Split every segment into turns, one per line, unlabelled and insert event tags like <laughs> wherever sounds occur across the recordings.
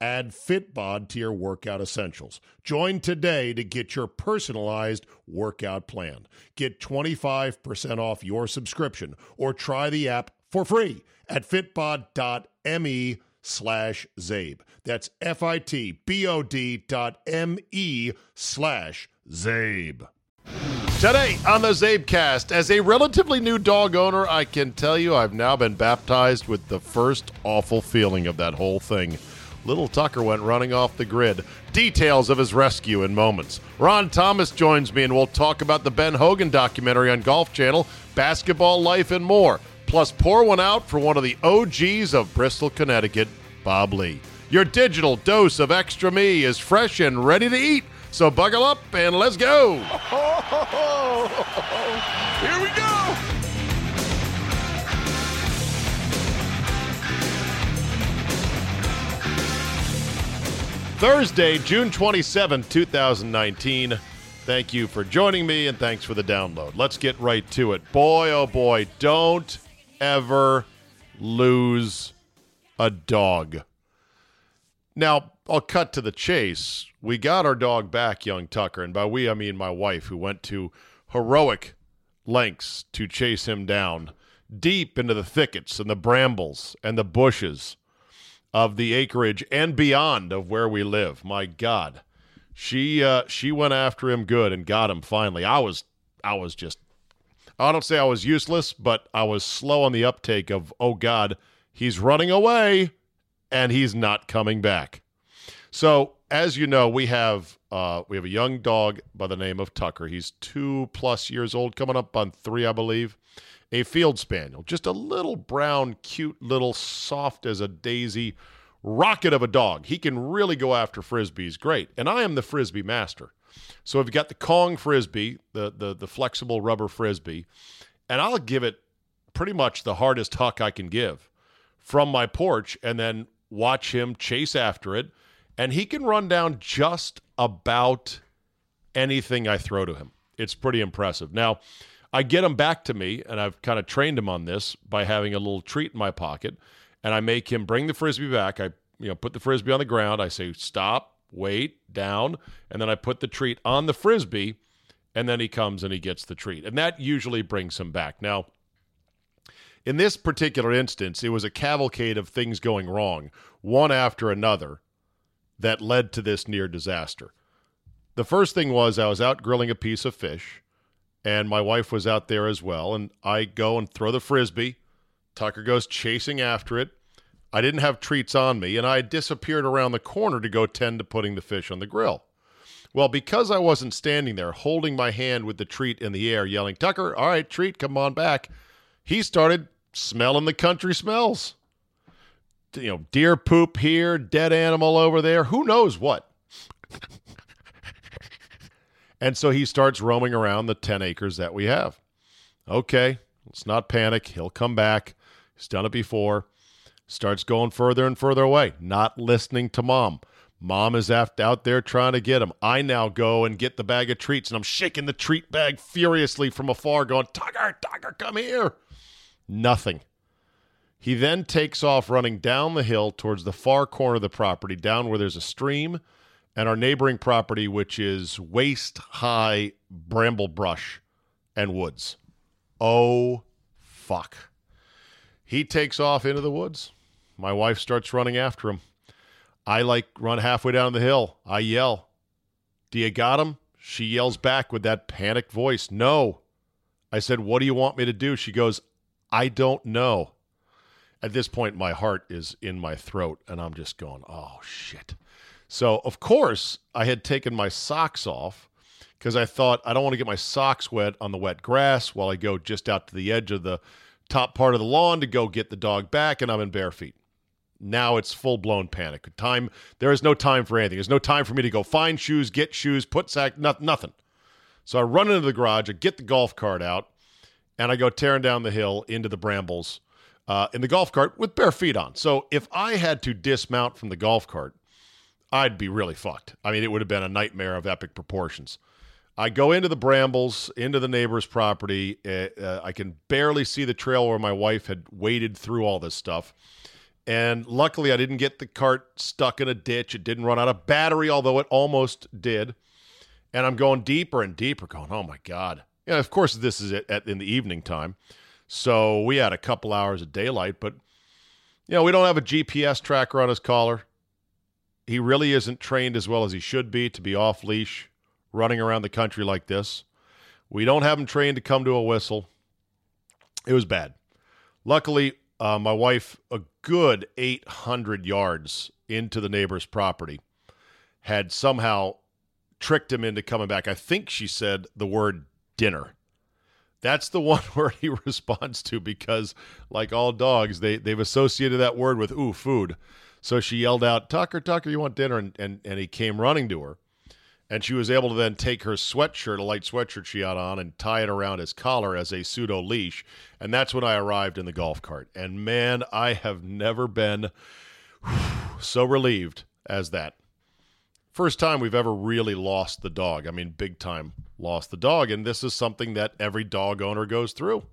Add Fitbod to your workout essentials. Join today to get your personalized workout plan. Get 25% off your subscription or try the app for free at fitbod.me slash Czabe. That's F-I-T-B-O-D dot M-E slash Czabe. Today on the Czabecast, as a relatively new dog owner, I can tell you I've now been baptized with the first awful feeling of that whole thing. Little Tucker went running off the grid. Details of his rescue in moments. Ron Thomas joins me, and we'll talk about the Ben Hogan documentary on Golf Channel, basketball life, and more. Plus, pour one out for one of the OGs of Bristol, Connecticut, Bob Ley. Your digital dose of extra me is fresh and ready to eat. So buckle up and let's go. <laughs>
Here we go.
Thursday, June 27, 2019. Thank you for joining me and thanks for the download. Let's get right to it. Boy, oh boy, don't ever lose a dog. Now, I'll cut to the chase. We got our dog back, young Tucker, and by we I mean my wife, who went to heroic lengths to chase him down deep into the thickets and the brambles and the bushes of the acreage and beyond of where we live. My God, she uh, she went after him good and got him finally. I was I was just I don't say I was useless, but I was slow on the uptake of oh God, he's running away and he's not coming back. So as you know, we have uh, we have a young dog by the name of Tucker. He's two plus years old, coming up on three, I believe. A field spaniel, just a little brown, cute, little soft as a daisy rocket of a dog. He can really go after frisbees, great. And I am the frisbee master. So I've got the Kong frisbee, the the the flexible rubber frisbee, and I'll give it pretty much the hardest huck I can give from my porch, and then watch him chase after it and he can run down just about anything I throw to him. It's pretty impressive. Now, I get him back to me, and I've kind of trained him on this by having a little treat in my pocket, and I make him bring the frisbee back. I you know put the frisbee on the ground. I say stop, wait, down, and then I put the treat on the frisbee, and then he comes and he gets the treat, and that usually brings him back. Now. In this particular instance, it was a cavalcade of things going wrong, one after another, that led to this near disaster. The first thing was I was out grilling a piece of fish, and my wife was out there as well. And I go and throw the frisbee. Tucker goes chasing after it. I didn't have treats on me, and I disappeared around the corner to go tend to putting the fish on the grill. Well, because I wasn't standing there holding my hand with the treat in the air, yelling, Tucker, all right, treat, come on back, he started smelling the country smells you know, deer poop here, dead animal over there, who knows what. <laughs> and so he starts roaming around the 10 acres that we have. Okay, let's not panic. He'll come back. He's done it before. Starts going further and further away, not listening to mom. Mom is out there trying to get him. I now go and get the bag of treats, and I'm shaking the treat bag furiously from afar, going, Tucker, Tucker, come here. Nothing. He then takes off running down the hill towards the far corner of the property, down where there's a stream and our neighboring property, which is waist high bramble brush and woods. Oh, fuck. He takes off into the woods. My wife starts running after him. I like run halfway down the hill. I yell, Do you got him? She yells back with that panicked voice, No. I said, What do you want me to do? She goes, I don't know at this point, my heart is in my throat, and I'm just going, oh, shit. So, of course, I had taken my socks off because I thought I don't want to get my socks wet on the wet grass while I go just out to the edge of the top part of the lawn to go get the dog back, and I'm in bare feet. Now it's full blown panic. Time there is no time for anything. There's no time for me to go find shoes, get shoes, put sack, not, nothing. So I run into the garage, I get the golf cart out, and I go tearing down the hill into the brambles uh, in the golf cart with bare feet on. So if I had to dismount from the golf cart, I'd be really fucked. I mean, it would have been a nightmare of epic proportions. I go into the brambles, into the neighbor's property. Uh, I can barely see the trail where my wife had waded through all this stuff. And luckily, I didn't get the cart stuck in a ditch. It didn't run out of battery, although it almost did. And I'm going deeper and deeper, going, oh my God. Yeah, of course, this is at, at in the evening time. So we had a couple hours of daylight, but, you know, we don't have a GPS tracker on his collar. He really isn't trained as well as he should be to be off leash running around the country like this. We don't have him trained to come to a whistle. It was bad. Luckily, uh, my wife, a good 800 yards into the neighbor's property, had somehow tricked him into coming back. I think she said the word dinner. That's the <laughs> one word he responds to because, like all dogs, they, they've associated that word with, ooh, food. So she yelled out, Tucker, Tucker, you want dinner? And, and, and he came running to her. And she was able to then take her sweatshirt, a light sweatshirt she had on, and tie it around his collar as a pseudo leash. And that's when I arrived in the golf cart. And man, I have never been <sighs> so relieved as that. First time we've ever really lost the dog. I mean, big time lost the dog. And this is something that every dog owner goes through.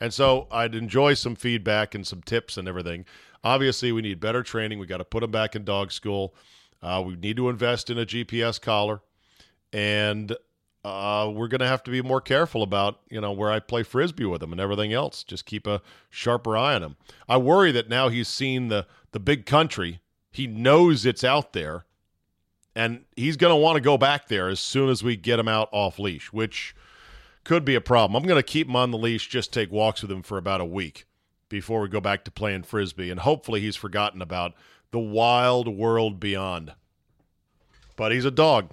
And so I'd enjoy some feedback and some tips and everything. Obviously, we need better training. We got to put them back in dog school. Uh, we need to invest in a GPS collar, and uh, we're going to have to be more careful about you know where I play frisbee with him and everything else. Just keep a sharper eye on him. I worry that now he's seen the the big country. He knows it's out there, and he's going to want to go back there as soon as we get him out off leash, which could be a problem. I'm going to keep him on the leash, just take walks with him for about a week before we go back to playing frisbee, and hopefully he's forgotten about the wild world beyond. But he's a dog.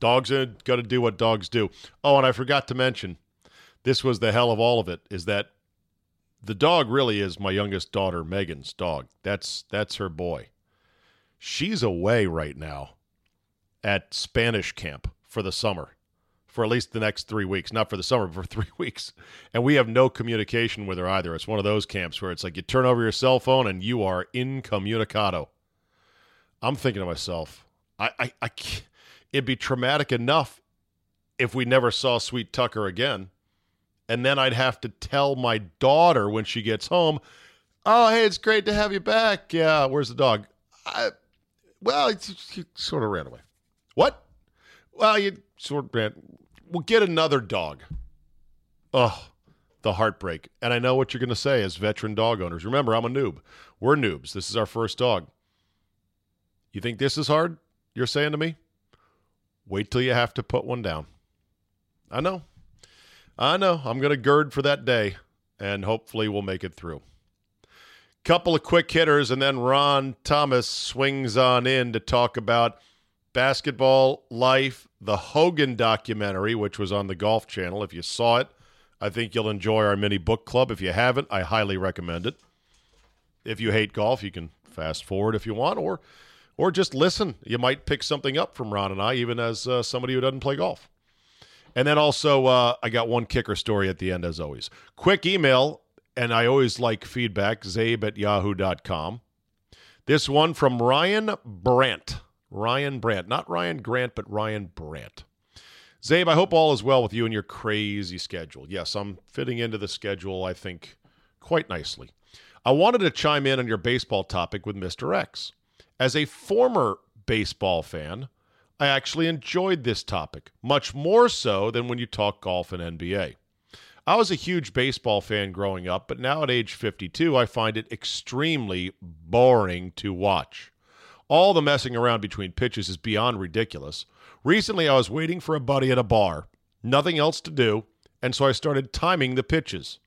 Dogs are going to do what dogs do. Oh, and I forgot to mention, this was the hell of all of it, is that the dog really is my youngest daughter, Megan's dog. That's that's her boy. She's away right now at Spanish camp for the summer for at least the next three weeks. Not for the summer, but for <laughs> three weeks. And we have no communication with her either. It's one of those camps where it's like you turn over your cell phone and you are incommunicado. I'm thinking to myself, I, I, I it'd be traumatic enough if we never saw Sweet Tucker again. And then I'd have to tell my daughter when she gets home, oh, hey, it's great to have you back. Yeah, where's the dog? I, well, he sort of ran away. What? Well, you sort of ran we'll get another dog. Ugh, the heartbreak. And I know what you're going to say as veteran dog owners. Remember, I'm a noob. We're noobs. This is our first dog. You think this is hard? You're saying to me? Wait till you have to put one down. I know. I know. I'm going to gird for that day, and hopefully we'll make it through. Couple of quick hitters, and then Ron Thomas swings on in to talk about basketball life, the Hogan documentary, which was on the Golf Channel. If you saw it, I think you'll enjoy our mini book club. If you haven't, I highly recommend it. If you hate golf, you can fast forward if you want, or or just listen. You might pick something up from Ron and I, even as uh, somebody who doesn't play golf. And then also, uh, I got one kicker story at the end, as always. Quick email, and I always like feedback, czabe at yahoo.com. This one from Ryan Brandt. Ryan Brandt. Not Ryan Grant, but Ryan Brandt. Czabe, I hope all is well with you and your crazy schedule. Yes, I'm fitting into the schedule, I think, quite nicely. I wanted to chime in on your baseball topic with Mr. X. As a former baseball fan, I actually enjoyed this topic, much more so than when you talk golf and NBA. I was a huge baseball fan growing up, but now at age 52, I find it extremely boring to watch. All the messing around between pitches is beyond ridiculous. Recently, I was waiting for a buddy at a bar, nothing else to do, and so I started timing the pitches.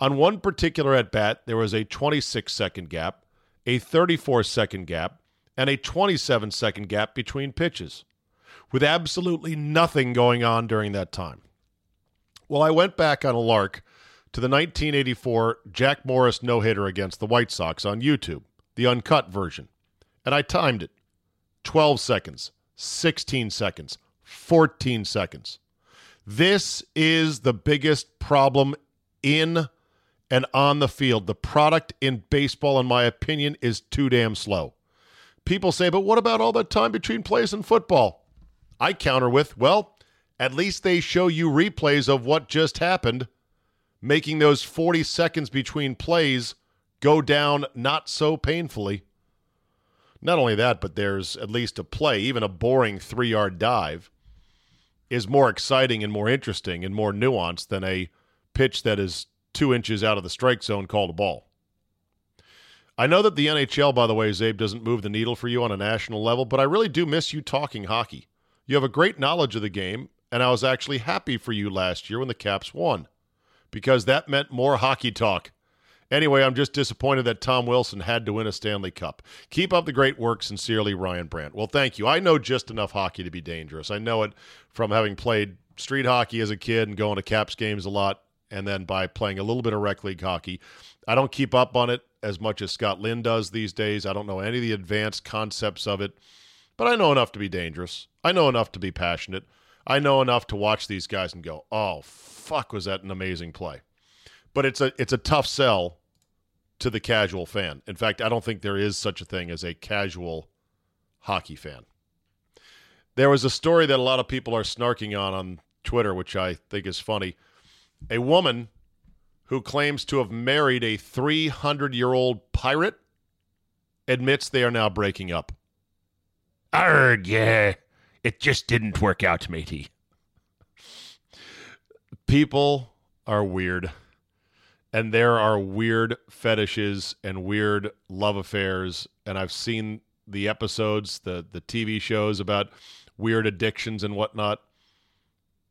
On one particular at bat, there was a 26 second gap, a 34 second gap, and a 27 second gap between pitches, with absolutely nothing going on during that time. Well, I went back on a lark to the 1984 Jack Morris no hitter against the White Sox on YouTube, the uncut version, and I timed it 12 seconds, 16 seconds, 14 seconds. This is the biggest problem in and on the field. The product in baseball, in my opinion, is too damn slow. People say, but what about all that time between plays in football? I counter with, well, at least they show you replays of what just happened, making those 40 seconds between plays go down not so painfully. Not only that, but there's at least a play, even a boring three yard dive is more exciting and more interesting and more nuanced than a pitch that is two inches out of the strike zone called a ball. I know that the NHL, by the way, Czabe, doesn't move the needle for you on a national level, but I really do miss you talking hockey. You have a great knowledge of the game, and I was actually happy for you last year when the Caps won because that meant more hockey talk. Anyway, I'm just disappointed that Tom Wilson had to win a Stanley Cup. Keep up the great work. Sincerely, Ryan Brandt. Well, thank you. I know just enough hockey to be dangerous. I know it from having played street hockey as a kid and going to Caps games a lot, and then by playing a little bit of rec league hockey. I don't keep up on it as much as Scott Lynn does these days. I don't know any of the advanced concepts of it, but I know enough to be dangerous. I know enough to be passionate. I know enough to watch these guys and go, "Oh, fuck, was that an amazing play?" But it's a it's a tough sell to the casual fan. In fact, I don't think there is such a thing as a casual hockey fan. There was a story that a lot of people are snarking on on Twitter, which I think is funny. A woman who claims to have married a 300 year old pirate admits they are now breaking up.
Arg, yeah. It just didn't work out, matey.
People are weird and there are weird fetishes and weird love affairs. And i've seen the episodes the the tv shows about weird addictions and whatnot.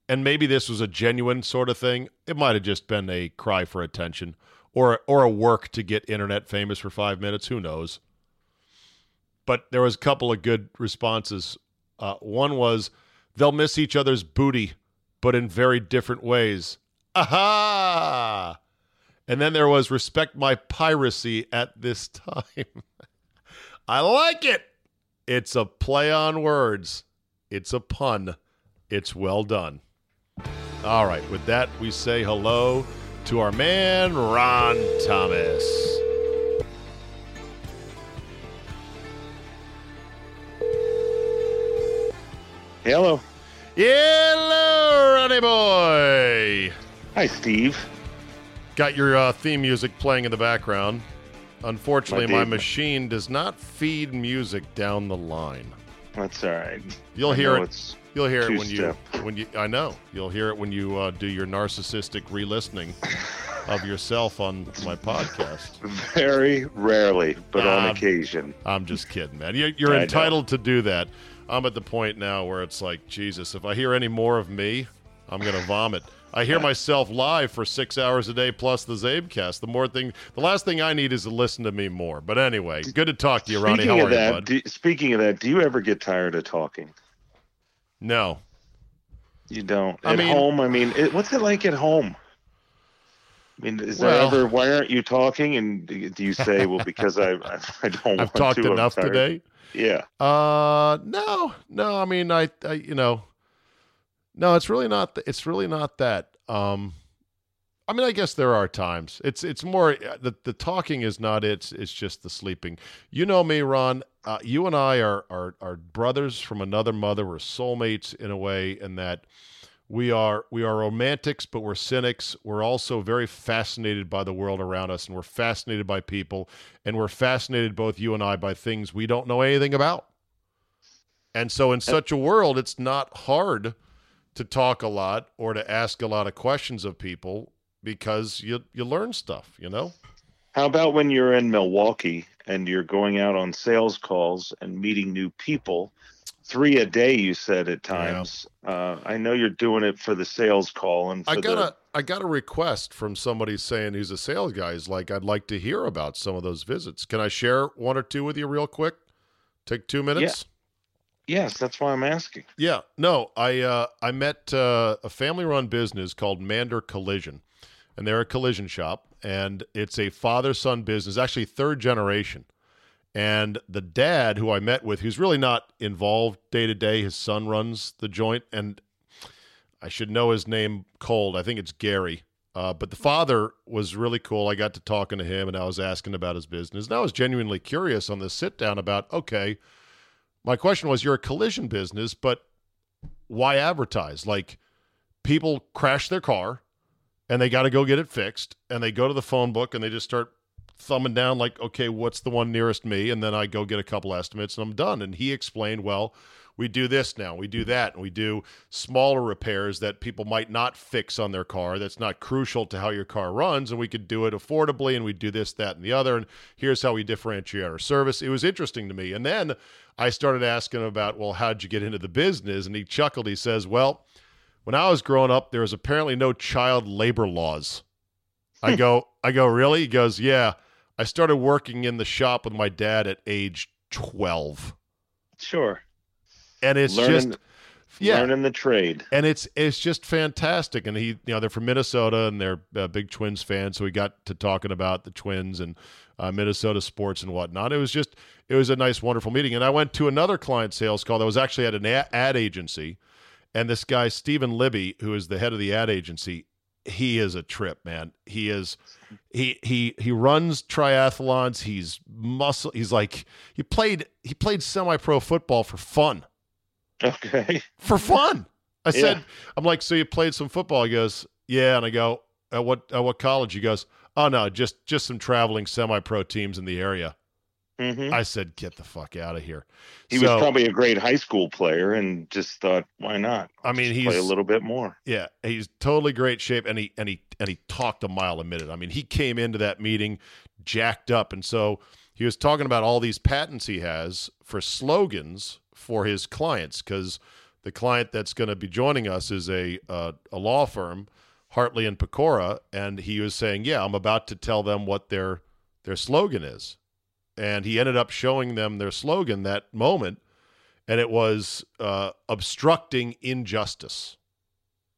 And maybe this was a genuine sort of thing. It might have just been a cry for attention or or a work to get internet famous for five minutes. Who knows? But there was a couple of good responses. Uh, one was they'll miss each other's booty but in very different ways. Aha and then there was respect my piracy at this time. <laughs> I like it. It's a play on words. It's a pun. It's well done. All right, with that, we say hello to our man, Ron Thomas.
Hello.
Hello, Ronnie boy.
Hi, Steve.
Got your uh, theme music playing in the background. Unfortunately, my
did.
machine does not feed music down the line.
That's all right.
You'll
I
hear it. You'll hear it when you when you. I know you'll hear it when you uh, do your narcissistic re-listening of yourself on my podcast. <laughs>
very rarely, but on
Um,
occasion.
I'm just kidding, man. You're, you're
I know.
entitled to do that. I'm at the point now where it's like, Jesus, if I hear any more of me, I'm gonna vomit. I hear myself live for six hours a day plus the Czabecast. The more thing, the last thing I need is to listen to me more. But anyway, good to talk to you, Ronnie.
Speaking
How
of that, do, speaking of that, do you ever get tired of talking?
no,
You don't.
I
At
mean-
home, I mean, it, what's it like at home? I mean, is
Well-
there ever? Why aren't you talking? And do you say, well, because I, I, I don't. <laughs>
I've
want
talked
to,
enough today.
Yeah.
Uh, no, no. I mean, I, I, you know, no. It's really not. th- It's really not that. Um, I mean, I guess there are times. It's it's more uh, the the talking is not it. It's, it's just the sleeping. You know me, Ron. Uh, you and I are are are brothers from another mother. We're soulmates in a way, in that we are we are romantics, but we're cynics. We're also very fascinated by the world around us, and we're fascinated by people, and we're fascinated both you and I by things we don't know anything about. And so, in such a world, it's not hard to talk a lot or to ask a lot of questions of people because you you learn stuff. You know.
How about when you're in Milwaukee and you're going out on sales calls and meeting new people? Three a day, you said at times. Uh, I know you're doing it for the sales call and
I got
the,
a I got a request from somebody saying he's a sales guy. He's like, I'd like to hear about some of those visits. Can I share one or two with you real quick? Take two minutes.
Yes, that's why I'm asking.
Yeah, no, I uh, I met uh, a family-run business called Mander Collision, and they're a collision shop, and it's a father-son business, actually third generation. And the dad, who I met with, who's really not involved day to day, his son runs the joint, and I should know his name cold. I think it's Gary. Uh, but the father was really cool. I got to talking to him, and I was asking about his business, and I was genuinely curious on this sit down about okay my question was you're a collision business, but why advertise? Like people crash their car and they got to go get it fixed and they go to the phone book and they just start thumbing down like okay what's the one nearest me and then i go get a couple estimates and i'm done and he explained well we do this now we do that and we do smaller repairs that people might not fix on their car that's not crucial to how your car runs and we could do it affordably and we do this that and the other and here's how we differentiate our service it was interesting to me and then I started asking him about, well, how'd you get into the business? And he chuckled. He says, well, when I was growing up, there was apparently no child labor laws. I go, <laughs> I go, really? He goes, yeah. I started working in the shop with my dad at age 12.
Sure.
And it's
learning,
just yeah,
learning the trade.
And it's it's just fantastic. And he, you know, they're from Minnesota and they're uh, big Twins fans, so we got to talking about the Twins and uh, Minnesota sports and whatnot. It was just it was a nice, wonderful meeting. And I went to another client sales call that was actually at an ad agency, and this guy Stephen Libby, who is the head of the ad agency, he is a trip, man. He is he he he runs triathlons. He's muscle. He's like he played he played semi pro football for fun.
Okay. <laughs>
For fun. I said, yeah. I'm like, so you played some football? He goes, yeah. And I go, at what at what college? He goes, oh no, just just some traveling semi pro teams in the area. Mm-hmm. I said, get the fuck out of here.
He so, was probably a great high school player and just thought, why not?
I mean,
he's
play
a little bit more.
Yeah, he's totally great shape, and he and he and he talked a mile a minute. I mean, he came into that meeting jacked up, and so he was talking about all these patents he has for slogans for his clients because the client that's going to be joining us is a uh, a law firm, Hartley and Pecora, and he was saying, yeah, I'm about to tell them what their their slogan is and he ended up showing them their slogan that moment, and it was uh, obstructing injustice.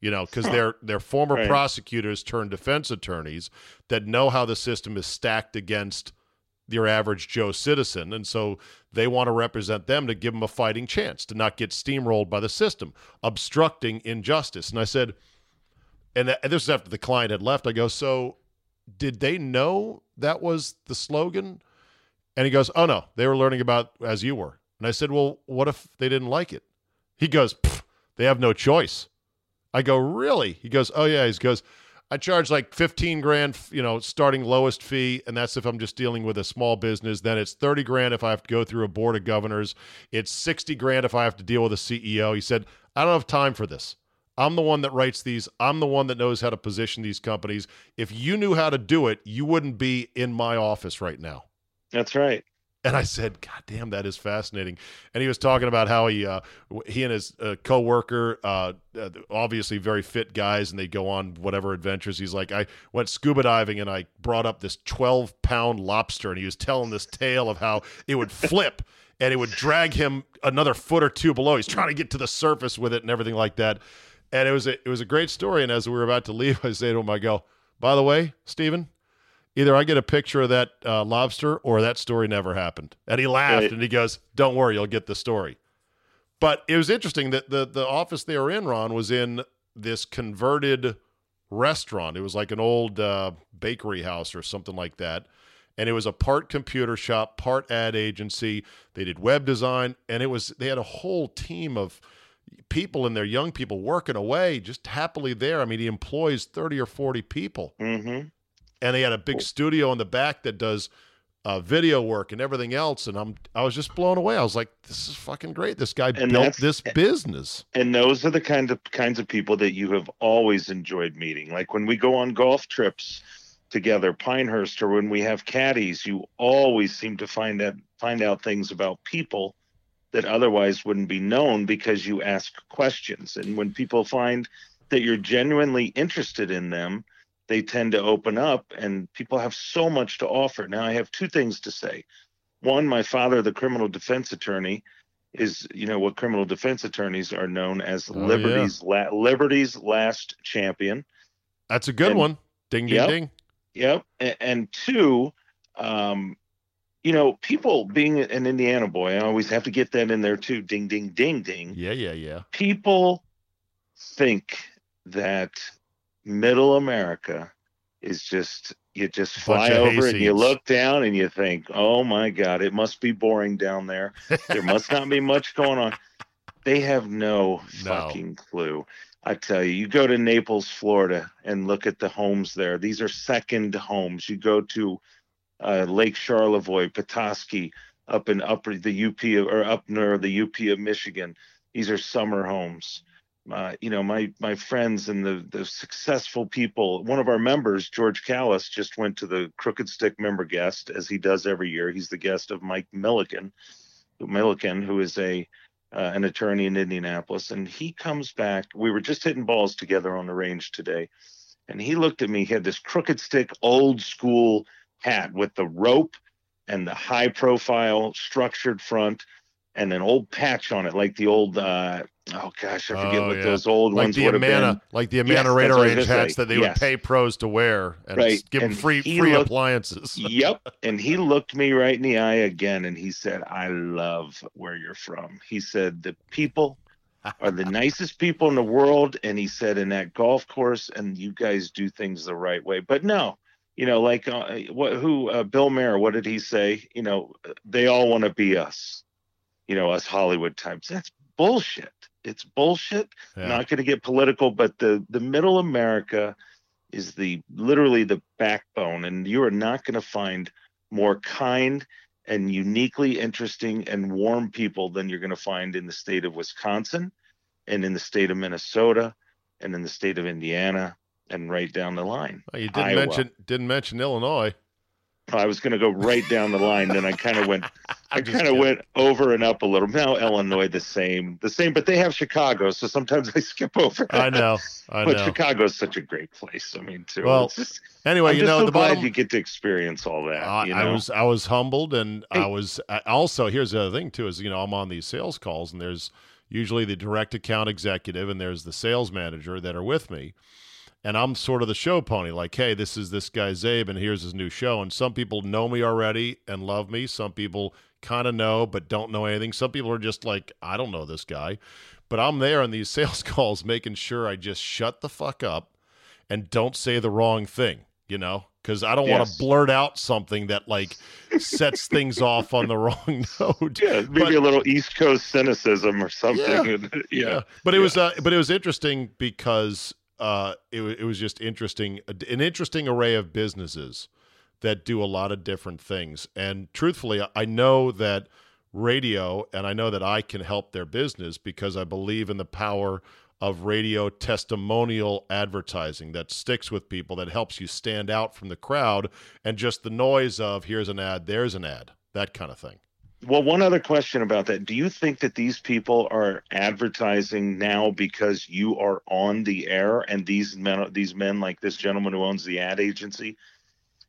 You know, because they're they're former right. prosecutors turned defense attorneys that know how the system is stacked against your average Joe citizen, and so they want to represent them to give them a fighting chance to not get steamrolled by the system, obstructing injustice. And I said, and this is after the client had left. I go, so did they know that was the slogan? And he goes, Oh, no, they were learning about as you were. And I said, Well, what if they didn't like it? He goes, They have no choice. I go, Really? He goes, Oh, yeah. He goes, I charge like 15 grand, you know, starting lowest fee. And that's if I'm just dealing with a small business. Then it's 30 grand if I have to go through a board of governors. It's 60 grand if I have to deal with a CEO. He said, I don't have time for this. I'm the one that writes these. I'm the one that knows how to position these companies. If you knew how to do it, you wouldn't be in my office right now.
That's right.
And I said, "God damn, that is fascinating." And he was talking about how he, uh, he and his uh, coworker, uh, uh, obviously very fit guys, and they go on whatever adventures. He's like, "I went scuba diving and I brought up this twelve pound lobster," and he was telling this tale of how it would flip <laughs> and it would drag him another foot or two below. He's trying to get to the surface with it and everything like that. And it was a, it was a great story. And as we were about to leave, <laughs> I say to him, "I go, by the way, Stephen, either I get a picture of that uh, lobster or that story never happened. And he laughed right. and he goes, Don't worry, you'll get the story. But it was interesting that the, the office they were in, Ron, was in this converted restaurant. It was like an old uh, bakery house or something like that. And it was a part computer shop, part ad agency. They did web design, and it was they had a whole team of people and their young people working away, just happily there. I mean, he employs thirty or forty people.
Mm-hmm
and he had a big studio in the back that does uh, video work and everything else. And I'm I was just blown away. I was like, this is fucking great. This guy and built this business.
And those are the kind of kinds of people that you have always enjoyed meeting. Like when we go on golf trips together, Pinehurst, or when we have caddies, you always seem to find out find out things about people that otherwise wouldn't be known because you ask questions. And when people find that you're genuinely interested in them, they tend to open up and people have so much to offer. Now, I have two things to say. one, my father, the criminal defense attorney, is you know what criminal defense attorneys are known as
Oh, yeah.
Liberty's la- Liberty's last champion.
That's a good
And-
one. Ding, ding,
Yep.
ding.
Yep. And, and two, um, you know, people being an Indiana boy, I always have to get that in there too. Ding, ding, ding, ding.
Yeah, yeah, yeah.
People think that middle America is just you just fly over and you look down and you think, oh my God, it must be boring down there. There must not be much going on. <laughs> They have no
No.
fucking clue. I tell you, you go to Naples, Florida, and look at the homes there. These are second homes. You go to uh, Lake Charlevoix, Petoskey, up in upper the UP of, or up near the UP of Michigan. These are summer homes. Uh, you know, my my friends and the the successful people. One of our members, George Callis, just went to the Crooked Stick member guest, as he does every year. He's the guest of Mike Milliken, Milliken, who is a uh, an attorney in Indianapolis, and he comes back. We were just hitting balls together on the range today, and he looked at me. He had this crooked stick, old school hat with the rope and the high profile structured front, and an old patch on it, like the old. Uh, oh gosh, I forget
Oh,
what
yeah.
those old
Like
ones
the
would have been.
Amana, like the Amana
that's
Radar
what I was
Range hats that they would pay pros to wear and
Right,
give them free free
looked-
appliances. <laughs>
yep. And he looked me right in the eye again and he said, I love where you're from. He said, The people are the nicest people in the world. And he said, In that golf course, and you guys do things the right way. But no, you know, like uh, what, who, uh, Bill Maher, what did he say? You know, they all want to be us, you know, us Hollywood types. That's bullshit. It's bullshit
Yeah.
not going to get political, but the the middle America is the literally the backbone, and you are not going to find more kind and uniquely interesting and warm people than you're going to find in the state of Wisconsin, and in the state of Minnesota, and in the state of Indiana, and right down the line.
Oh, you didn't
Iowa.
mention didn't mention Illinois.
I was going to go right down the line, then I kind of went <laughs> I kind of went over and up a little. Now Illinois the same, the same, but they have Chicago, so sometimes <laughs> I skip over.
I know. I
but
know.
Chicago's such a great place. I mean, too.
Well,
just,
Anyway,
I'm
you know
so
the
glad
bottom.
you get to experience all that.
I,
you
I was I was humbled, and I was I, also. Here's the other thing too: is you know I'm on these sales calls, and there's usually the direct account executive, and there's the sales manager that are with me, and I'm sort of the show pony. Like, hey, this is this guy Czabe, and here's his new show. And some people know me already and love me. Some people kind of know but don't know anything. Some people are just like, I don't know this guy, but I'm there on these <laughs> sales calls, making sure I just shut the fuck up and don't say the wrong thing. You know, because I don't want to blurt out something that like sets things off on the <laughs> wrong note.
yeah, maybe
but-
a little East Coast cynicism or something. <laughs> Yeah,
But it was uh, but it was interesting because uh, it, it was just interesting, an interesting array of businesses that do a lot of different things. And truthfully, I know that radio and I know that I can help their business because I believe in the power of radio testimonial advertising that sticks with people that helps you stand out from the crowd and just the noise of here's an ad, there's an ad, that kind of thing.
Well, one other question about that. Do you think that these people are advertising now because you are on the air and these men these men like this gentleman who owns the ad agency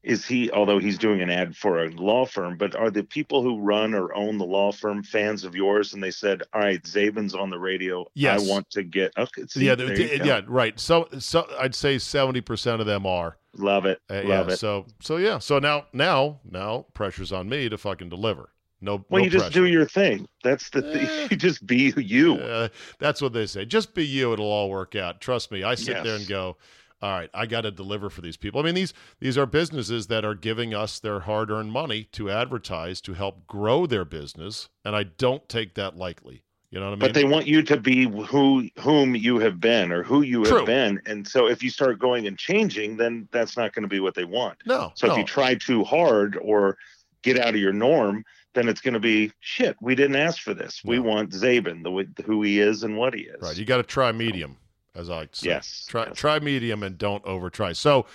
is he although he's doing an ad for a law firm, but are the people who run or own the law firm fans of yours and they said, "All right, Czaban's on the radio.
Yes.
I want to get Okay, see,
yeah,
there
th-
you go.
yeah, right. So, so I'd say seventy percent of them are.
Love it.
Uh,
Love
yeah.
it.
So, so yeah. So now, now, now, pressure's on me to fucking deliver. No,
Well,
no
you just do your thing. That's the thing.
Eh.
You <laughs> just be you.
Uh, that's what they say. Just be you. It'll all work out. Trust me. I sit there and go, all right, I got to deliver for these people. I mean, these these are businesses that are giving us their hard earned money to advertise to help grow their business, and I don't take that lightly. You know what I mean?
but they want you to be who whom you have been or who you
True.
have been and so if you start going and changing then that's not going to be what they want
no.
so
no.
if you try too hard or get out of your norm then it's going to be shit we didn't ask for this we want zabin the who he is and what he is
Right. You got to try medium, as I say.
yes
Try
yes.
try medium and don't over try. So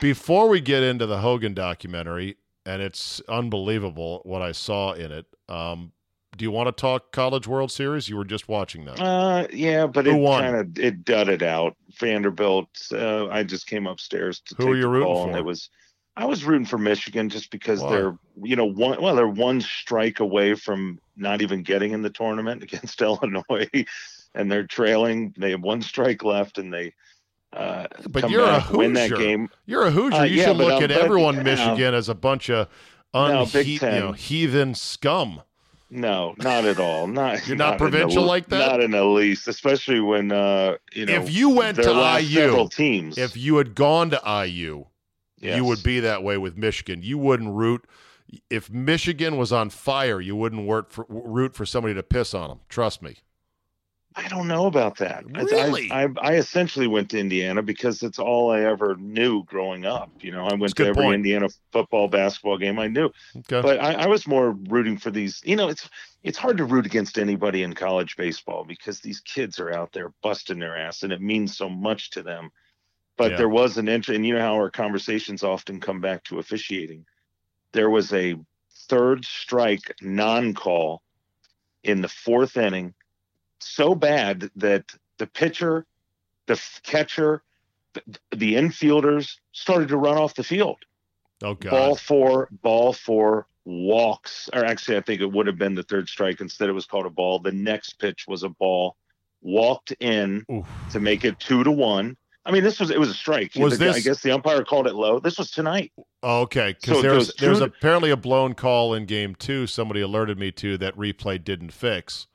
before we get into the Hogan documentary, and it's unbelievable what I saw in it. Um, do you want to talk College World Series? You were just watching that.
uh yeah but
Who
it kind of it dudded out vanderbilt uh, i just came upstairs to
Who
take
are you
the
rooting
call and it was I was rooting for Michigan just because
Why?
they're, you know, one well, they're one strike away from not even getting in the tournament <laughs> against Illinois, and they're trailing. They have one strike left, and they uh,
But you're a
back, win that
Hoosier.
game.
You're a Hoosier.
Uh,
you
yeah,
should look
um,
at everyone Michigan as a bunch of
No,
unhe-
Ten.
you know, heathen scum.
No, not at all. Not <laughs>
You're not
the
provincial
le-
like that?
Not in the least, especially when uh, you know.
if you went to IU,
teams.
if you had gone to IU,
Yes.
you would be that way with Michigan. You wouldn't root. If Michigan was on fire, you wouldn't root for, root for somebody to piss on them. Trust me.
I don't know about that. I-
Really?
I, I, I essentially went to Indiana because it's all I ever knew growing up. You know, I went to every
point.
Indiana football, basketball game I knew.
Okay.
But I, I was more rooting for these. You know, it's it's hard to root against anybody in college baseball because these kids are out there busting their ass, and it means so much to them. But
Yeah.
there was an entry, and you know how our conversations often come back to officiating. There was a third strike non-call in the fourth inning, so bad that the pitcher, the catcher, the, the infielders started to run off the field
oh God.
ball four, ball four walks, or actually, I think it would have been the third strike. Instead, it was called a ball. The next pitch was a ball, walked in
Oof.
to make it two to one. I mean, this was it was a strike.
Was
The- I guess the umpire called it low. This was tonight.
Oh, okay,
So
because
it
there's there's
two-
apparently a blown call in game two. Somebody alerted me to that replay didn't fix,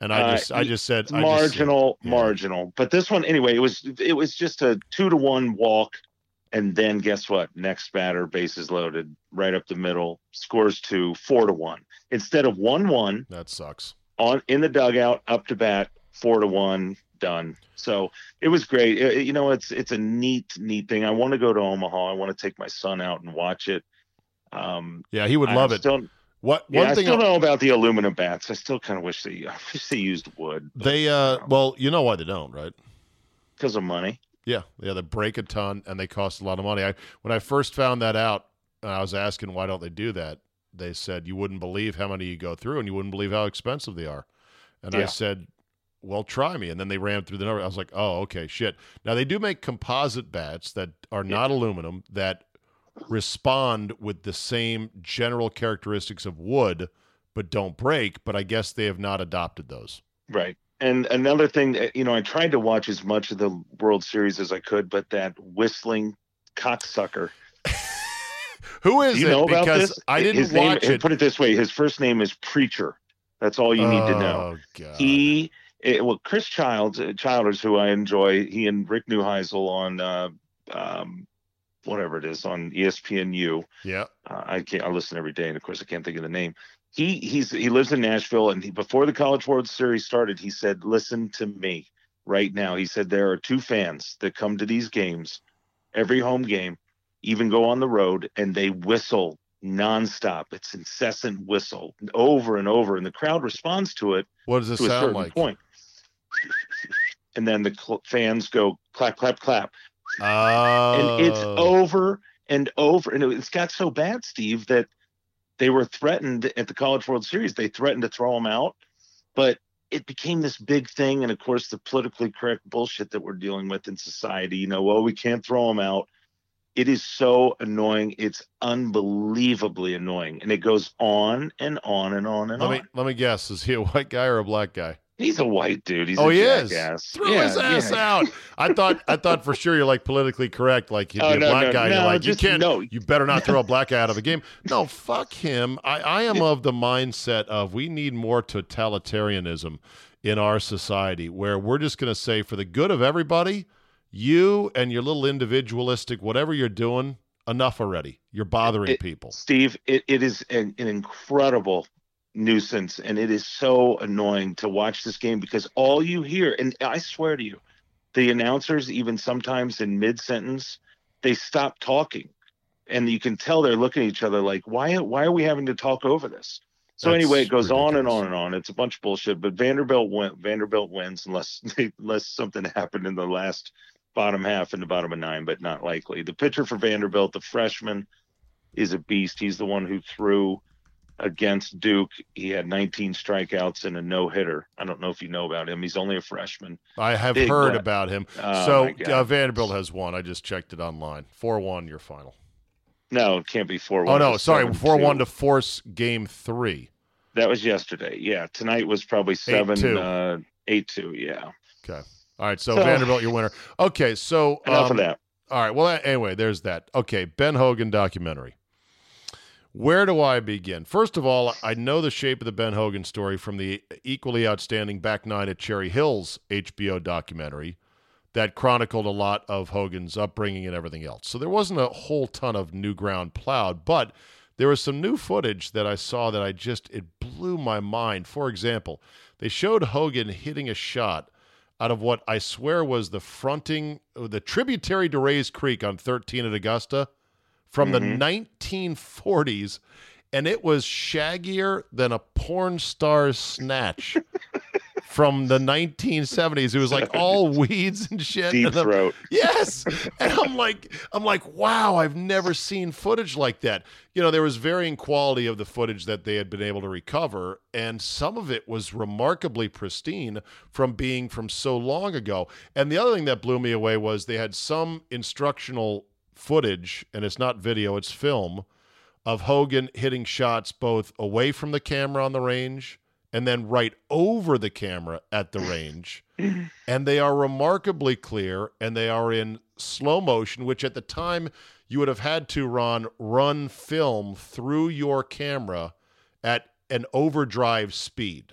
and I
Uh,
just I just said
It's
I just said-
marginal,
yeah.
marginal. But this one, anyway, it was it was just a two to one walk, and then guess what? Next batter, bases loaded, right up the middle, scores two, four to one instead of one one.
that sucks.
on in the dugout up to bat four to one done so it was great It- it- you know it's it's a neat neat thing i want to go to omaha i want to take my son out and watch it um
Yeah, he would
I
love it.
still,
What
yeah,
one
I
thing
still know about the aluminum bats i still kind of wish they <laughs> i wish they used wood
they uh well you know why they don't right?
because of money
Yeah, yeah, they break a ton and they cost a lot of money. I when I first found that out, and I was asking why don't they do that, they said you wouldn't believe how many you go through and you wouldn't believe how expensive they are. And I said, "Well, try me." And then they ran through the number. I was like, "Oh, okay, shit." Now they do make composite bats that are not aluminum that respond with the same general characteristics of wood but don't break, but I guess they have not adopted those.
right and another thing uh, you know i tried to watch as much of the world series as i could but that whistling cocksucker <laughs>
Who is
you
it?
know about
because
this
I didn't
his name,
watch it.
put it this way his first name is preacher that's all you need to know
Oh, God.
he it, well chris childs uh, childers who i enjoy he and rick Neuheisel on uh um whatever it is on espnu
Yeah.
uh, i can't i listen every day and of course i can't think of the name he he's he lives in nashville and he, before the college world series started he said listen to me right now he said there are two fans that come to these games every home game even go on the road and they whistle nonstop it's incessant whistle over and over and the crowd responds to it
What does it sound like?
point. <laughs> And then the cl- fans go clap, clap, clap,
Oh.
and it's oh. over and over. And it's got so bad, Steve, that they were threatened at the College World Series. They threatened to throw him out, but it became this big thing. And of course, the politically correct bullshit that we're dealing with in society. You know, well, we can't throw him out. It is so annoying. It's unbelievably annoying, and it goes on and on and on and
Let
on.
me let me guess. Is he a white guy or a black guy?
He's a white dude. He's
oh,
a
he is.
jackass.
Throw
Yeah,
his ass
yeah.
out. I thought I thought for sure you're like politically correct. Like he'd oh, be
Oh,
a
no,
black
no,
guy. you're like
just-
you can't.
no.
You better not throw a <laughs> black guy out of a game. No, fuck him. I, I am of the mindset of we need more totalitarianism in our society where we're just going to say for the good of everybody, you and your little individualistic whatever you're doing, enough already. You're bothering
It-
people.
Steve, it, it is an, an incredible nuisance and it is so annoying to watch this game because all you hear, and I swear to you, the announcers, even sometimes in mid sentence, they stop talking. And you can tell they're looking at each other like, why, why are we having to talk over this? So
That's
anyway, it goes on and on and on. It's a bunch of bullshit, but Vanderbilt win, Vanderbilt wins unless <laughs> unless something happened in the last bottom half in the bottom of nine, but not likely. The pitcher for Vanderbilt, the freshman, is a beast. He's the one who threw against Duke. He had 19 strikeouts and a no hitter. I don't know if you know about him. He's only a freshman.
I have
Big
heard
bat.
about him.
Oh,
so uh, Vanderbilt has won. I just checked it online. Four one, your final.
No, it can't be four. 1.
Oh no, sorry, four one to force game three.
That was yesterday. Yeah, tonight was probably seven
two.
uh, eight two. Yeah.
Okay. All right. So,
So-
Vanderbilt, your winner. Okay. So
Enough
um,
of that.
All right. Well, anyway, there's that. Okay. Ben Hogan documentary. Where do I begin? First of all, I know the shape of the Ben Hogan story from the equally outstanding Back Nine at Cherry Hills HBO documentary that chronicled a lot of Hogan's upbringing and everything else. So there wasn't a whole ton of new ground plowed, but there was some new footage that I saw that I just it blew my mind. For example, they showed Hogan hitting a shot out of what I swear was the fronting the tributary to Rae's Creek on 13 at Augusta from the mm-hmm. 1940s and it was shaggier than a porn star's snatch <laughs> from the 1970s. It was like all weeds and shit.
Deep
And
throat.
Yes. And I'm like, I'm like, wow, I've never seen footage like that. You know, there was varying quality of the footage that they had been able to recover, and some of it was remarkably pristine from being from so long ago. And the other thing that blew me away was they had some instructional footage, and it's not video, it's film, of Hogan hitting shots both away from the camera on the range and then right over the camera at the range. <laughs> and they are remarkably clear and they are in slow motion, which at the time you would have had to, Ron, run film through your camera at an overdrive speed.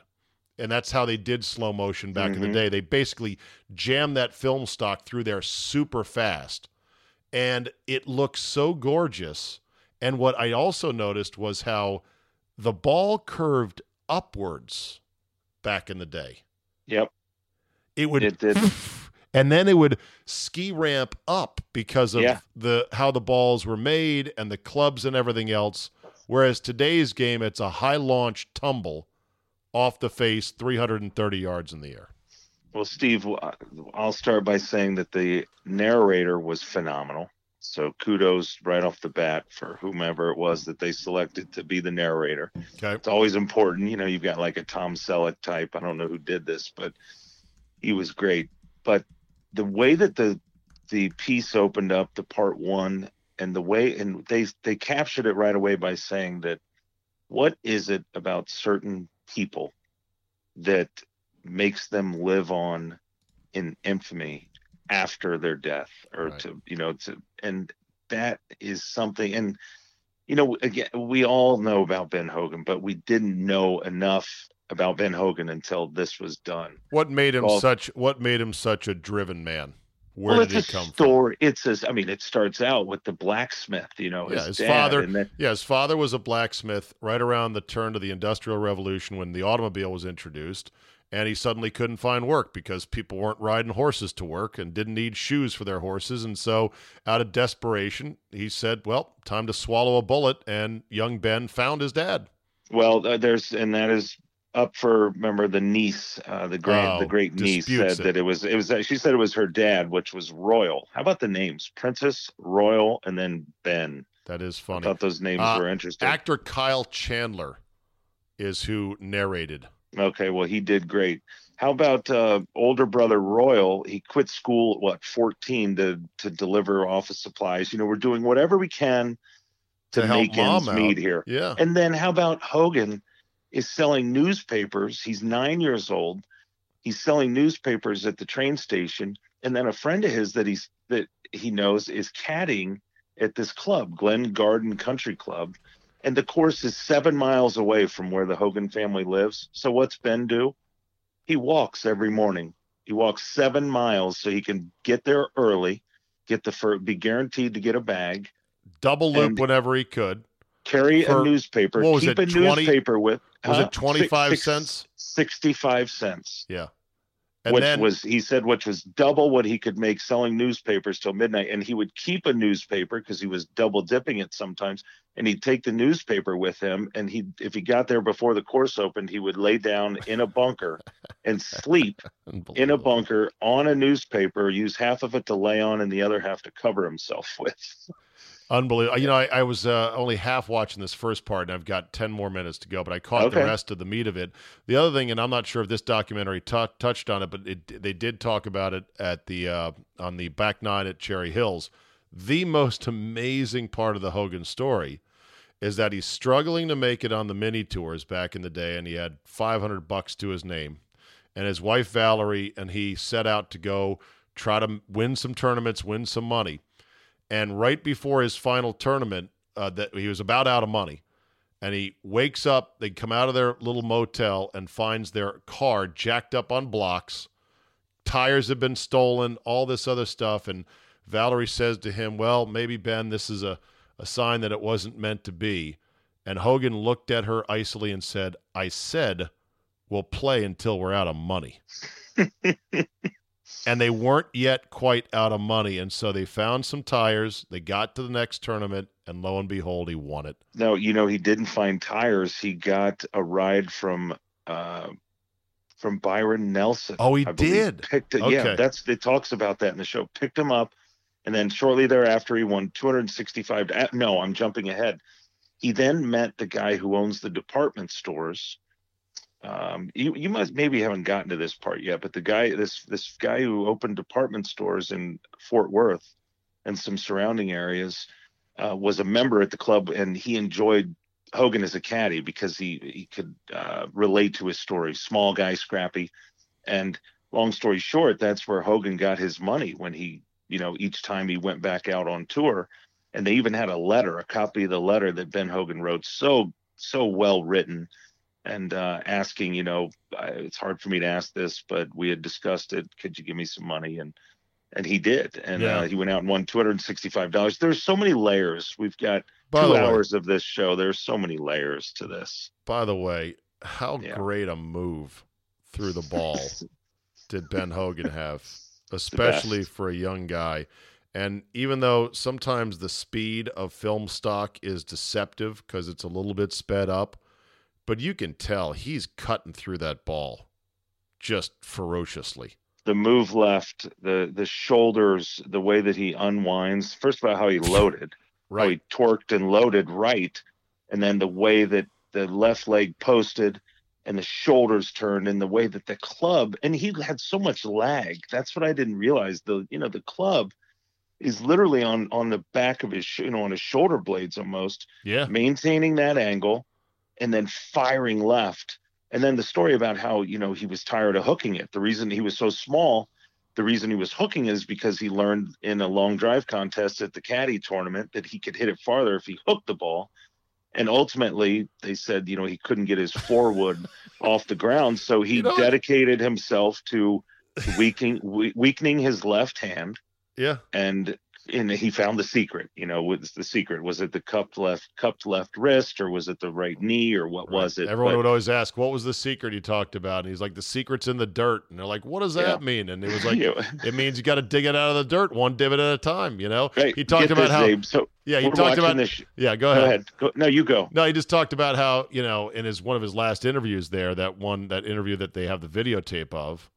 And that's how they did slow motion back in the
Mhm.
day. They basically jammed that film stock through there super fast. And it looks so gorgeous. And what I also noticed was how the ball curved upwards back in the day.
Yep.
It would
It did. <laughs>
and then it would ski ramp up because of
Yeah.
the how the balls were made and the clubs and everything else. Whereas today's game, it's a high launch tumble off the face, 330 yards in the air.
Well, Steve, I'll start by saying that the narrator was phenomenal. So kudos right off the bat for whomever it was that they selected to be the narrator.
Okay.
It's always important. You know, you've got like a Tom Selleck type. I don't know who did this, but he was great. But the way that the the piece opened up, the part one, and the way and they they captured it right away by saying that what is it about certain people that makes them live on in infamy after their death or
Right.
to you know to and that is something and you know again we all know about ben hogan but we didn't know enough about ben hogan until this was done
What made him
Well-
such what made him such a driven man? Where
well
did he come from?
story it's a i mean it starts out with the blacksmith you know
Yeah,
his,
his
dad,
father-
then
Yeah, his father was a blacksmith right around the turn of the Industrial Revolution when the automobile was introduced, and he suddenly couldn't find work because people weren't riding horses to work and didn't need shoes for their horses. And so, out of desperation, he said, Well, time to swallow a bullet. And young Ben found his dad.
Well, uh, there's and that is up for remember the niece, uh, the great
Oh,
the great niece said
it.
that it was it was she said it was her dad, which was Royal. How about the names? Princess, Royal, and then Ben.
That is funny I
thought those names
Uh,
were interesting.
Actor Kyle Chandler is who narrated.
Okay, well he did great. How about uh, older brother Royal? He quit school at what 14 to to deliver office supplies. You know, we're doing whatever we can to,
To help
make ends
out.
meet here.
Yeah.
And then how about Hogan is selling newspapers? He's nine years old. He's selling newspapers at the train station, and then a friend of his that he's that he knows is caddying at this club, Glen Garden Country Club, and the course is seven miles away from where the Hogan family lives. So what's Ben do? He walks every morning. He walks seven miles so he can get there early, get the fir- be guaranteed to get a bag,
Double loop whenever he could.
carry
For-
a newspaper, keep
it,
a
20
newspaper with.
Was
huh?
it 25 cents?
65 cents.
Yeah. And
which
then
was he said which was double what he could make selling newspapers till midnight. And he would keep a newspaper because he was double dipping it sometimes. And he'd take the newspaper with him. And he if he got there before the course opened he would lay down in a bunker and sleep <laughs> in a bunker on a newspaper use half of it to lay on and the other half to cover himself <laughs> with
Unbelievable. You know, I, I was uh, only half watching this first part, and I've got 10 more minutes to go, but I caught the rest of the meat of it. The other thing, and I'm not sure if this documentary tou touched on it, but it, they did talk about it at the uh, on the back nine at Cherry Hills. the most amazing part of the Hogan story is that he's struggling to make it on the mini tours back in the day, and he had 500 bucks to his name. And his wife Valerie and he set out to go try to win some tournaments, win some money. And right before his final tournament, uh, that he was about out of money, and he wakes up. They come out of their little motel and finds their car jacked up on blocks. Tires have been stolen, all this other stuff, and Valerie says to him, "Well, maybe Ben, this is a a sign that it wasn't meant to be." And Hogan looked at her icily and said, "I said we'll play until we're out of money." <laughs> and they weren't yet quite out of money. And so they found some tires. They got to the next tournament, and lo and behold, he won it.
No, you know, he didn't find tires. He got a ride from uh, from Byron Nelson.
Oh, he
I
did.
Picked it.
Okay.
Yeah, that's it. Talks about that in the show. Picked him up, and then shortly thereafter, he won 265. uh, No, I'm jumping ahead. He then met the guy who owns the department stores. Um, you you must maybe haven't gotten to this part yet, but the guy this this guy who opened department stores in Fort Worth and some surrounding areas uh, was a member at the club, and he enjoyed Hogan as a caddy because he he could uh, relate to his story. Small guy, scrappy, and long story short, that's where Hogan got his money when he you know each time he went back out on tour, and they even had a letter, a copy of the letter that Ben Hogan wrote, so so well written and uh, asking, you know, it's hard for me to ask this, but we had discussed it. Could you give me some money? And and he did, and
Yeah.
uh, he went out and won two hundred and sixty-five dollars. There's so many layers. We've got
By
two
the way,
hours of this show. There's so many layers to this.
by the way, how
Yeah.
great a move through the ball <laughs> did Ben Hogan have, especially for a young guy. And even though sometimes the speed of film stock is deceptive because it's a little bit sped up, but you can tell he's cutting through that ball just ferociously.
The move left, the the shoulders, the way that he unwinds. First of all, how he <laughs> loaded. how he torqued and loaded right, and then the way that the left leg posted and the shoulders turned, and the way that the club and he had so much lag. That's what I didn't realize. The you know the club is literally on on the back of his you know on his shoulder blades almost,
Yeah.
maintaining that angle, and then firing left. And then the story about how you know he was tired of hooking it. The reason he was so small the reason he was hooking is because he learned in a long drive contest at the caddy tournament that he could hit it farther if he hooked the ball and ultimately they said you know he couldn't get his forward <laughs> off the ground so he
You know-
dedicated himself to weakening weakening his left hand
Yeah.
and and he found the secret you know what's the secret was it the cupped left cupped left wrist or was it the right knee or what was it
Everyone
But-
would always ask, "What was the secret you talked about?" And he's like, "The secret's in the dirt." And they're like, "What does that
Yeah.
mean?" And it was <laughs> like,
Yeah,
"It means you got to dig it out of the dirt, one divot at a time." You know.
right.
He talked
Get
about how.
So
Yeah, he talked about.
this
yeah, go
go
ahead.
ahead go, no you go
No, he just talked about how you know in his one of his last interviews there, that one that interview that they have the videotape of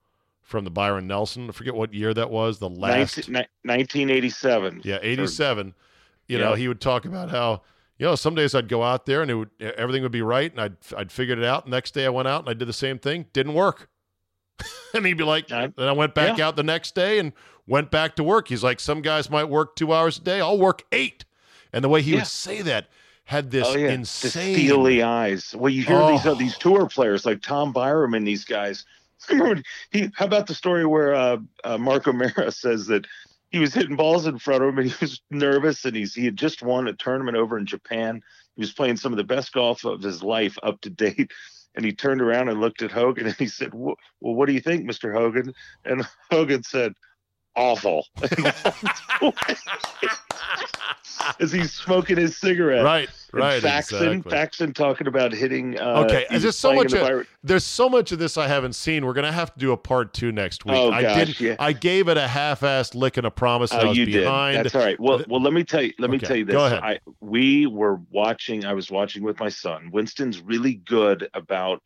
from the Byron Nelson. I forget what year that was. The last.
19, 1987
Yeah, 87. You know,
Yeah.
he would talk about how, you know, some days I'd go out there and it would everything would be right and I'd I'd figured it out. Next day I went out and I did the same thing, didn't work. <laughs> and he'd be like,
I-
then I went back out the next day and went back to work. He's like, some guys might work 2 hours a day, I'll work 8. And the way he
Yeah.
would say that had this
oh yeah,
insane
the steely eyes. Well, you hear these uh,
Oh.
these tour players like Tom Byrum and these guys. He, how about the story where uh, uh, Mark O'Meara <laughs> says that he was hitting balls in front of him and he was nervous and he's he had just won a tournament over in Japan. He was playing some of the best golf of his life up to date. And he turned around and looked at Hogan and he said, "Well, what do you think, Mr. Hogan?" And <laughs> Hogan said, "Awful." <laughs> As he's smoking his cigarette.
Right,
And
right.
Faxon,
exactly.
Faxon talking about hitting. Uh,
Okay,
he
there's so much of- There's so much of this I haven't seen. We're gonna have to do a part two next week.
Oh,
I
gosh,
did.
yeah.
I gave it a half-assed lick and a promise. And I
Oh,
was
you did. That's all right. Well, well, let me tell you. Let me tell you this.
go ahead.
I we were watching. I was watching with my son. Winston's really good about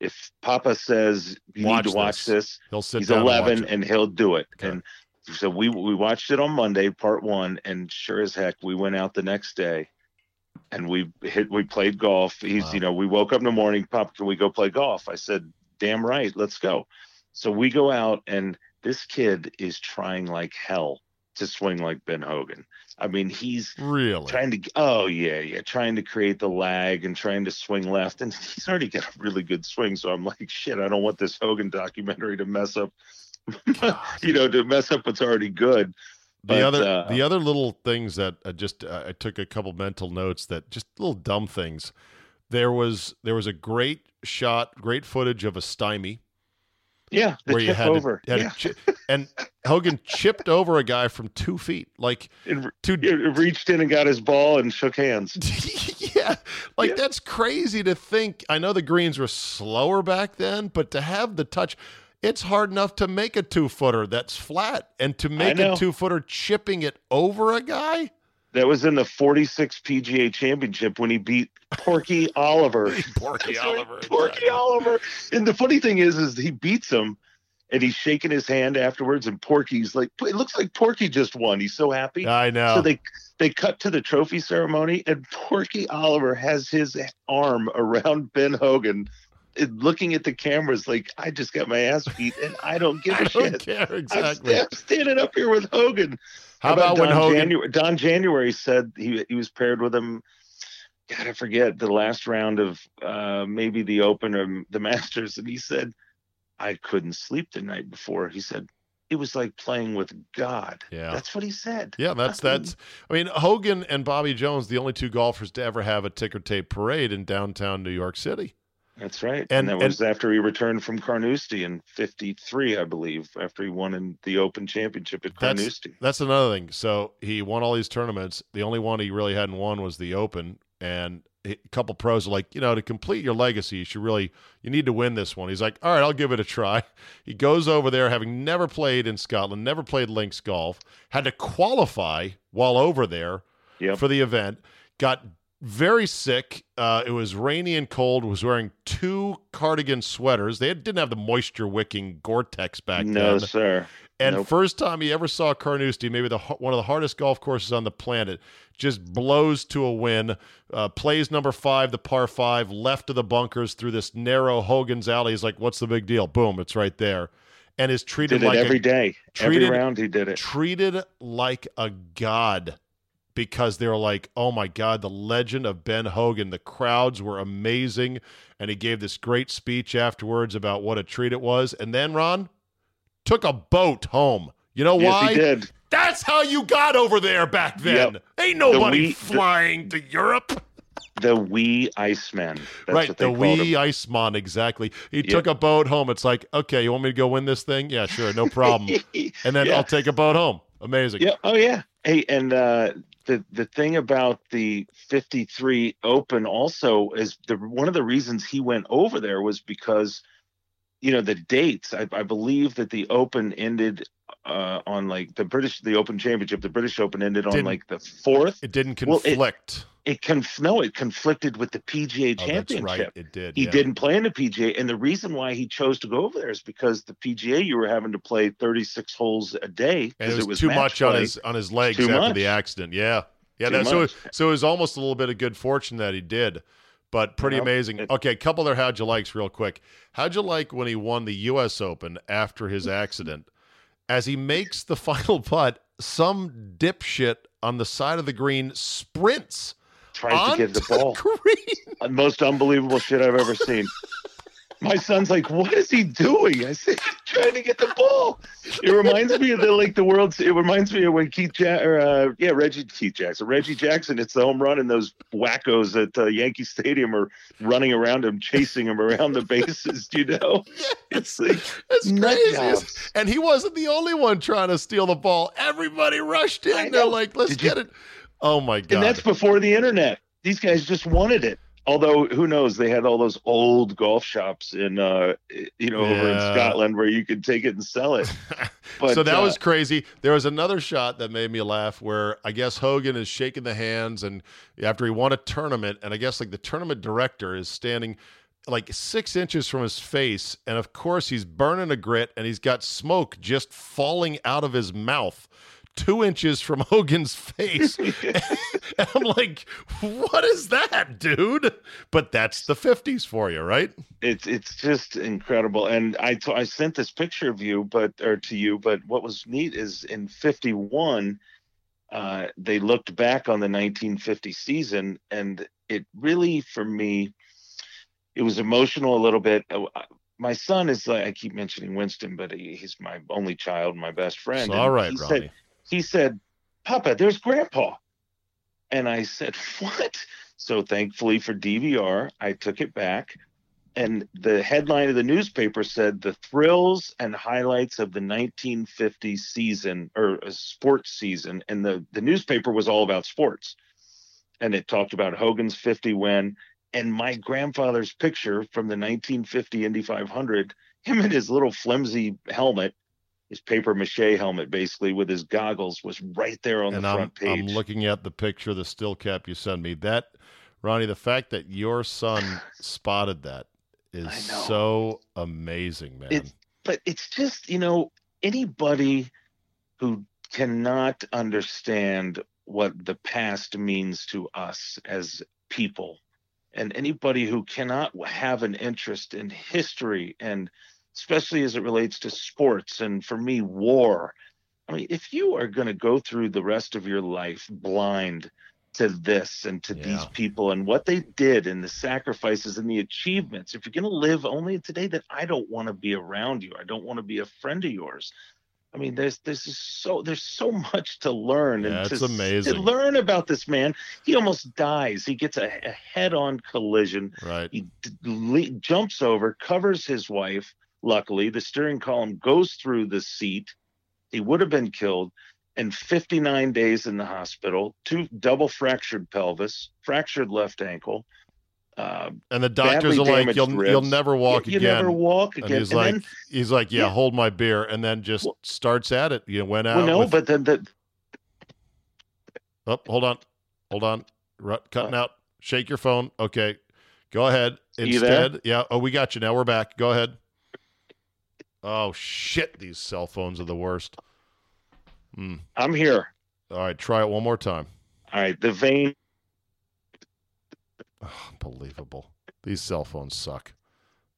if Papa says you
Watch
need to watch
this.
this.
He'll sit
He's
down. and watch
11
it.
and he'll do it.
Okay.
And so we we watched it on Monday, part one, and sure as heck, we went out the next day, and we hit. We played golf. He's
Wow.
you know we woke up in the morning. Pop, can we go play golf? I said, damn right, let's go. So we go out, and this kid is trying like hell to swing like Ben Hogan. I mean, he's
Really?
trying to oh yeah yeah trying to create the lag and trying to swing left and <laughs> he's already got a really good swing so i'm like shit i don't want this hogan documentary to mess up <laughs> you know to mess up what's already good
the other
uh,
the other little things that I just uh, I took a couple mental notes that just little dumb things. There was there was a great shot, great footage of a stymie
yeah the
where you had
over
to, had
yeah.
chi- and Hogan chipped over a guy from two feet, like
It,
two.
it reached in and got his ball and shook hands <laughs>
yeah, like
Yeah.
that's crazy to think. I know the greens were slower back then, but to have the touch, it's hard enough to make a two footer that's flat, and to make a two footer chipping it over a guy.
that was in the 46 pga championship when he beat porky <laughs> oliver
Porky Oliver.
Porky
exactly.
Oliver. And the funny thing is, is he beats him, and he's shaking his hand afterwards. And Porky's like, it looks like Porky just won. He's so happy.
I know.
So they they cut to the trophy ceremony, and Porky Oliver has his arm around Ben Hogan, looking at the cameras like, I just got my ass beat, and I don't give <laughs>
I
a
don't
shit.
care
I'm, I'm standing up here with Hogan.
How about when
Don
Hogan?
January, Don January said he he was paired with him. God, I forget the last round of uh, maybe the Open or the <laughs> Masters, and he said, "I couldn't sleep the night before." He said it was like playing with God.
Yeah.
That's what he said.
Yeah, that's that's. I mean, Hogan and Bobby Jones, the only two golfers to ever have a ticker tape parade in downtown New York City.
That's right.
And-
And, that
and-
was after he returned from Carnoustie in '53, I believe, after he won in the Open Championship at
That's-
Carnoustie.
That's another thing. So he won all these tournaments. The only one he really hadn't won was the Open, and a couple pros are like, you know, to complete your legacy, you should really, you need to win this one. He's like, all right, I'll give it a try. <laughs> He goes over there, having never played in Scotland, never played links golf, had to qualify while over there
Yep.
for the event, got very sick. Uh, it was rainy and cold. Was wearing two cardigan sweaters. They didn't have the moisture wicking Gore-Tex back
no,
then.
sir.
And
Nope.
first time he ever saw Carnoustie, maybe the one of the hardest golf courses on the planet, just blows to a win. Uh, plays number five, the par five, left of the bunkers through this narrow Hogan's Alley. He's like, "What's the big deal?" Boom, it's right there, and is treated
Did it
like
every
a,
day.
treated-
Every round he did it.
treated like a god because they were like, "Oh my god, the legend of Ben Hogan." The crowds were amazing, and he gave this great speech afterwards about what a treat it was. And then Ron took a boat home. You know
Yes,
why?
he did.
That's how you got over there back then. Ain't nobody
wee- the-
flying to Europe.
The wee Iceman. That's
right,
what they
the wee
him.
Iceman, exactly. He
Yep.
took a boat home. It's like, okay, you want me to go win this thing? Yeah, sure, no problem. <laughs> and then
Yeah.
I'll take a boat home. Amazing.
Yeah. Oh yeah. Hey, and uh, the the thing about the 53 Open also is the one of the reasons he went over there was because you know the dates. I, I believe that the Open ended uh, on like the British the Open Championship. The British Open ended on like the fourth.
It didn't
Well, it-
conflict.
It conf no, it conflicted with the PGA
oh, that's
Championship.
right. It did.
He
yeah.
didn't play in the PGA, and the reason why he chose to go over there is because the PGA you were having to play 36 holes a day
and
because
it was, too much on his on his legs
Too
after
much.
the accident. Yeah, yeah. That, so so it was almost a little bit of good fortune that he did, but pretty amazing.
It-
okay, a couple other how'd you likes real quick. How'd you like when he won the U.S. Open after his accident? As he makes the <laughs> final putt, some dipshit on the side of the green sprints
tries to get the ball. the <laughs> uh, most unbelievable shit I've ever seen. <laughs> My son's like, "What is he doing?" I said, "Trying to get the ball." It reminds me of the like the world's. It reminds me of when Keith ja- or uh, yeah Reggie Keith Jackson, Reggie Jackson. It's the home run, and those wackos at uh, Yankee Stadium are running around him, chasing him around the bases. Do you know? <laughs> It's like
It's crazy.
jobs.
And he wasn't the only one trying to steal the ball. Everybody rushed in. They're like, let's
Did you-
get it. Oh my God.
And that's before the internet. These guys just wanted it. Although who knows, they had all those old golf shops in uh you know over in Scotland where you could take it and sell it. <laughs> But
so that
uh,
was crazy. There was another shot that made me laugh where I guess Hogan is shaking the hands and after he won a tournament, and I guess like the tournament director is standing like six inches from his face, and of course he's burning a grit and he's got smoke just falling out of his mouth. Two inches from <laughs> Hogan's face. <laughs> and I'm like, what is that, dude? But that's the 50s for you, right?
it's it's just incredible and I t- I sent this picture of you but or to you but what was neat is in 51 uh they looked back on the 1950 season and it really for me it was emotional a little bit Uh, my son is like i keep mentioning winston but he, he's my only child my best friend
It's all right,
he
Ronnie.
said he said papa there's grandpa. And i said what? So thankfully for dvr i took it back. And the headline of the newspaper said the thrills and highlights of the 1950 season or uh, sports season. And the the newspaper was all about sports. And it talked about Hogan's 50 win and my grandfather's picture from the 1950 Indy 500 him in his little flimsy helmet his paper mache helmet basically with his goggles was right there on
and
the
I'm,
front page
I'm looking at the picture, the still cap you sent me. That, Ronnie, the fact that your son <sighs> spotted that is so amazing, man.
It's- but it's just you know anybody who cannot understand what the past means to us as people and anybody who cannot have an interest in history and especially as it relates to sports and for me war i mean if you are going to go through the rest of your life blind to this and to these people and what they did and the sacrifices and the achievements if you're going to live only today that i don't want to be around you i don't want to be a friend of yours I mean, there's there's just so there's so much to learn
Yeah,
and to,
amazing.
to learn about this man. He almost dies. He gets a, a head-on collision.
right.
He d- le- jumps over, covers his wife. Luckily, the steering column goes through the seat. He would have been killed. And 59 days in the hospital, two double fractured pelvis, fractured left ankle. Uh,
And the doctors are like, you'll you'll never walk
you, you
again.
never walk
and
again.
he's
And
like,
then-
he's like, yeah,
Yeah.
hold my beer, and then just
Well-
starts at it. You went out.
well, no,
with-
but then the,
Oh, hold on, hold on, Ru- cutting out. Shake your phone. Okay, go ahead. Instead, yeah. Oh, we got you now. We're back. Go ahead. Oh shit! These cell phones are the worst. Hmm.
I'm here.
All right, try it one more time.
All right, the vein
Unbelievable. These cell phones suck.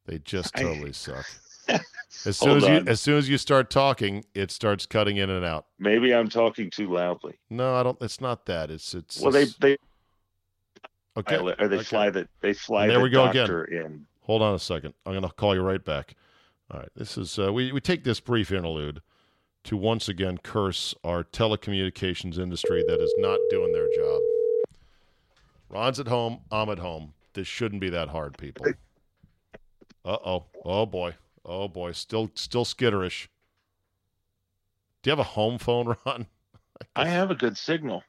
They just
I-
totally suck. <laughs> As soon
Hold
as you
on.
as soon as you start talking, it starts cutting in and out.
Maybe I'm talking too loudly.
No, I don't. It's not that. It's it's.
Well, they
it's-
they
okay.
or they
okay.
fly the they fly
And there
the
we go again.
in.
Hold on a second. I'm going to call you right back. All right. This is uh, we we take this brief interlude to once again curse our telecommunications industry that is not doing their job. Ron's at home. I'm at home. This shouldn't be that hard, people. Uh oh. Oh boy. Oh boy. Still still skitterish. Do you have a home phone, <laughs> Ron?
I have a good signal.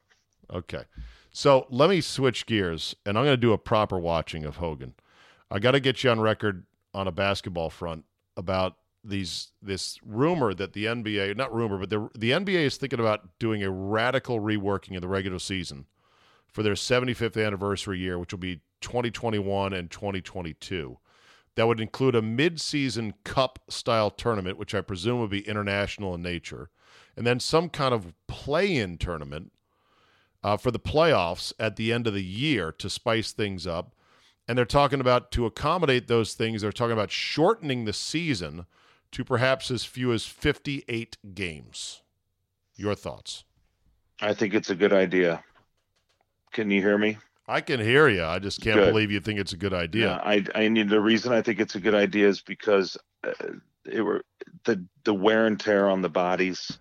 Okay. So let me switch gears, and I'm going to do a proper watching of Hogan. I got to get you on record on a basketball front about these this rumor that the NBA, not rumor, but the the NBA is thinking about doing a radical reworking of the regular season for their 75th anniversary year, which will be 2021 and 2022. That would include a mid-season cup style tournament, which I presume would be international in nature, and then some kind of play-in tournament uh, for the playoffs at the end of the year to spice things up. And they're talking about to accommodate those things, they're talking about shortening the season to perhaps as few as 58 games. Your thoughts?
I think it's a good idea. Can you hear me?
I can hear you. I just can't
Good.
believe you think it's a good idea.
Yeah, I I need the reason I think it's a good idea is because uh, it were the the wear and tear on the bodies.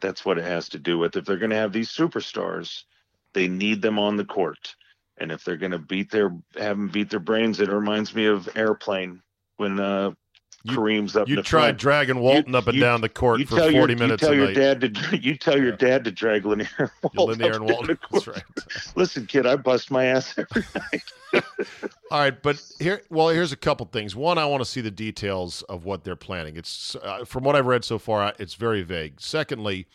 That's what it has to do with. If they're going to have these superstars, they need them on the court. And if they're going to beat their have them beat their brains, it reminds me of Airplane when uh,
You-
Kareem's up.
You tried
front.
dragging Walton up and
you-
down the court
you
for 40
your,
minutes
you tell your
night.
dad to you tell your
Yeah.
dad to drag Lanier and Walt
Lanier
up
and
the
Walton. That's right. <laughs>
Listen, kid, I bust my ass every <laughs> night.
All right, but here, well, here's a couple things. One, I want to see the details of what they're planning. It's uh, from what I've read so far, it's very vague. Secondly,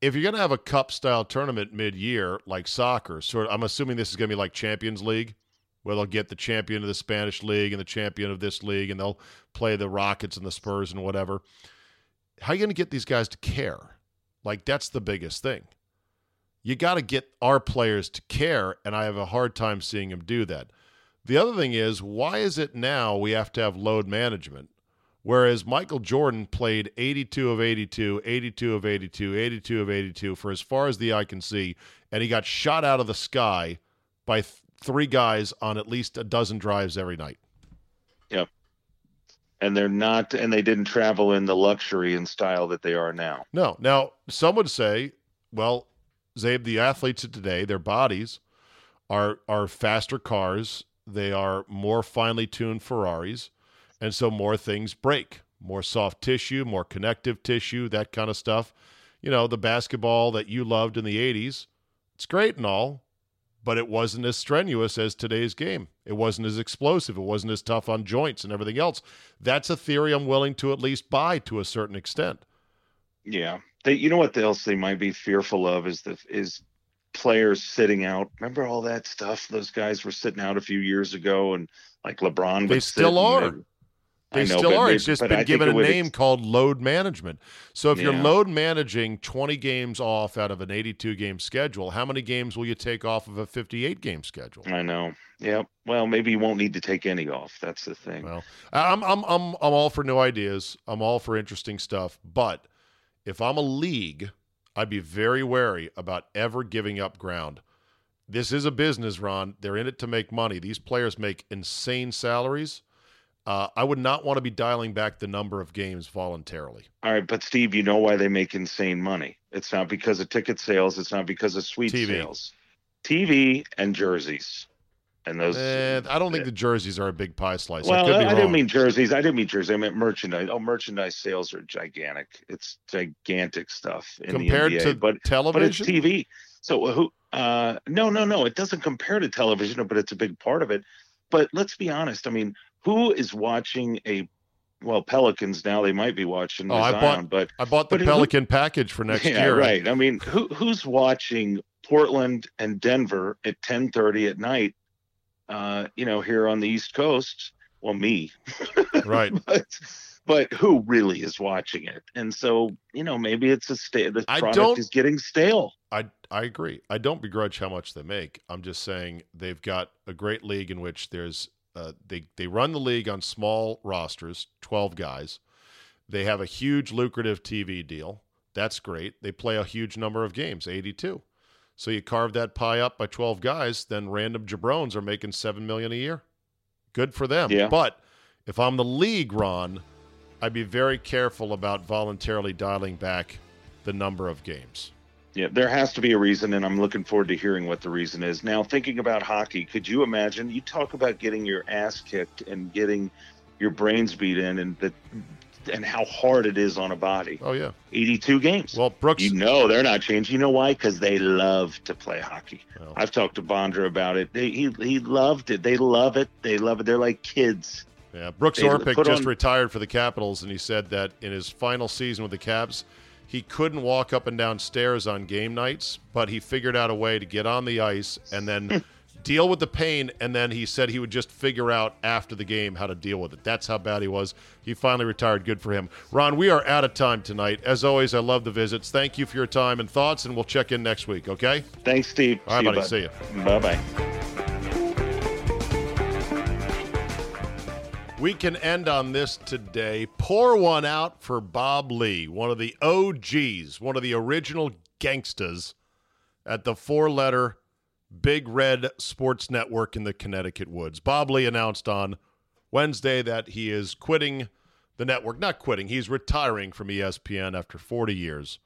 if you're going to have a cup style tournament mid-year like soccer, sort of, I'm assuming this is going to be like Champions League, where they'll get the champion of the Spanish league and the champion of this league, and they'll play the Rockets and the Spurs and whatever. How are you going to get these guys to care? Like that's the biggest thing. You got to get our players to care, and I have a hard time seeing them do that. The other thing is, why is it now we have to have load management? Whereas Michael Jordan played 82 of 82, 82 of 82, 82 of 82 for as far as the eye can see, and he got shot out of the sky by th- three guys on at least a dozen drives every night.
Yep. And they're not, and they didn't travel in the luxury and style that they are now.
No. Now, some would say, well, Czabe, the athletes of today, their bodies are are faster cars. They are more finely tuned Ferraris. And so more things break, more soft tissue, more connective tissue, that kind of stuff. You know, the basketball that you loved in the 80s, it's great and all, but it wasn't as strenuous as today's game. It wasn't as explosive. It wasn't as tough on joints and everything else. That's a theory I'm willing to at least buy to a certain extent.
Yeah. They, you know what else they might be fearful of is the is players sitting out. Remember all that stuff? Those guys were sitting out a few years ago, and like LeBron.
They still are. They
know,
still are. it's just been
I
given a name
ex-
called load management. So if you're load managing 20 games off out of an 82 game schedule, how many games will you take off of a 58 game schedule?
I know. Yeah. Well, maybe you won't need to take any off. That's the thing.
Well, I'm I'm I'm I'm all for new ideas. I'm all for interesting stuff, but if I'm a league, I'd be very wary about ever giving up ground. This is a business, Ron. They're in it to make money. These players make insane salaries. Uh, I would not want to be dialing back the number of games voluntarily.
All right, but Steve, you know why they make insane money? It's not because of ticket sales. It's not because of suite
TV.
sales. TV and jerseys, and those.
Eh, I don't think the jerseys are a big pie slice. I
well, I,
be
didn't mean jerseys. I didn't mean jerseys. I meant merchandise. Oh, merchandise sales are gigantic. It's gigantic stuff in
compared
the NBA,
to
but but it's
television.
TV. So who? Uh, no, no, no. It doesn't compare to television, but it's a big part of it. But let's be honest. I mean, who is watching a? Well, Pelicans now they might be watching
Oh, I
Zion,
bought-
but
I bought the
but who-
Pelican package for next
yeah,
year.
right. I mean, who who's watching Portland and Denver at 10:30 at night? Uh, you know, here on the East Coast. Well, me, <laughs>
Right.
but but who really is watching it? And so, you know, maybe it's a sta- the
I
product is getting stale.
I I agree. I don't begrudge how much they make. I'm just saying they've got a great league in which there's uh, they they run the league on small rosters, 12 guys. They have a huge lucrative TV deal. That's great. They play a huge number of games, 82. So you carve that pie up by 12 guys, then random jabrones are making 7 million a year. Good for them.
Yeah.
But if I'm the league, Ron, I'd be very careful about voluntarily dialing back the number of games.
Yeah, there has to be a reason, and I'm looking forward to hearing what the reason is. Now, thinking about hockey, could you imagine? You talk about getting your ass kicked and getting your brains beat in, and the and how hard it is on a body.
Oh yeah.
82 games.
Well, Brooks
you know they're not changing. You know why? Because they love to play hockey.
Well.
I've talked to Bondra about it. They, he he loved it. They love it. They love it. They're like kids.
Yeah, Brooks
They
Orpik just
on-
retired for the Capitals, and he said that in his final season with the Caps, he couldn't walk up and down stairs on game nights, but he figured out a way to get on the ice and then <laughs> deal with the pain. And then he said he would just figure out after the game how to deal with it. That's how bad he was. He finally retired. Good for him. Ron, we are out of time tonight. As always, I love the visits. Thank you for your time and thoughts, and we'll check in next week. Okay?
Thanks, Steve.
All right, buddy. See you.
Bye bye.
We can end on this today. Pour one out for Bob Ley, one of the OGs, one of the original gangstas at the four letter Big Red Sports Network in the Connecticut Woods. Bob Ley announced on Wednesday that he is quitting the network. Not quitting, he's retiring from ESPN after 40 years.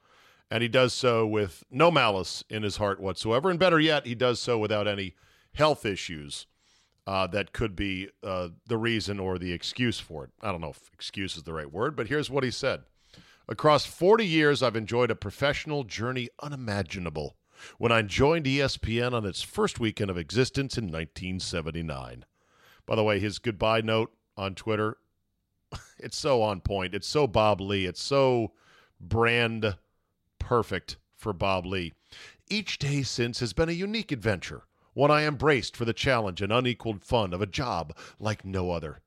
And he does so with no malice in his heart whatsoever. And better yet, he does so without any health issues uh, that could be uh, the reason or the excuse for it. I don't know if excuse is the right word, but here's what he said. Across 40 years, I've enjoyed a professional journey unimaginable when I joined ESPN on its first weekend of existence in 1979. By the way, his goodbye note on Twitter, <laughs> it's so on point. It's so Bob Ley. It's so brand perfect for Bob Ley. Each day since has been a unique adventure, one I embraced for the challenge and unequaled fun of a job like no other.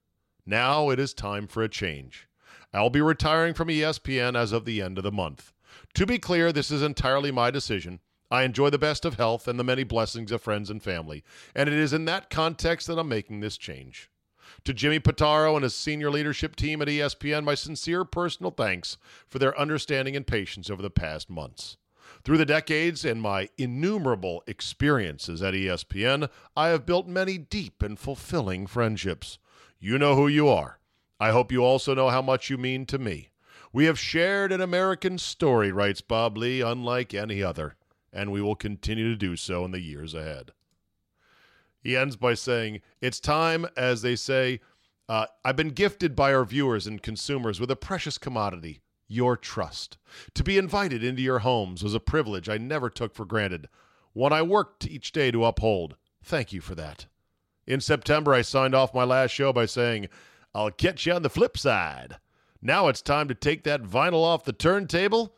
Now it is time for a change. I'll be retiring from ESPN as of the end of the month. To be clear, this is entirely my decision. I enjoy the best of health and the many blessings of friends and family, and it is in that context that I'm making this change. To Jimmy Pitaro and his senior leadership team at ESPN, my sincere personal thanks for their understanding and patience over the past months. Through the decades and my innumerable experiences at ESPN, I have built many deep and fulfilling friendships. You know who you are. I hope you also know how much you mean to me. We have shared an American story, writes Bob Ley, unlike any other, and we will continue to do so in the years ahead. He ends by saying, It's time, as they say, uh, I've been gifted by our viewers and consumers with a precious commodity your trust. To be invited into your homes was a privilege I never took for granted, one I worked each day to uphold. Thank you for that. In September, I signed off my last show by saying, I'll catch you on the flip side. Now it's time to take that vinyl off the turntable,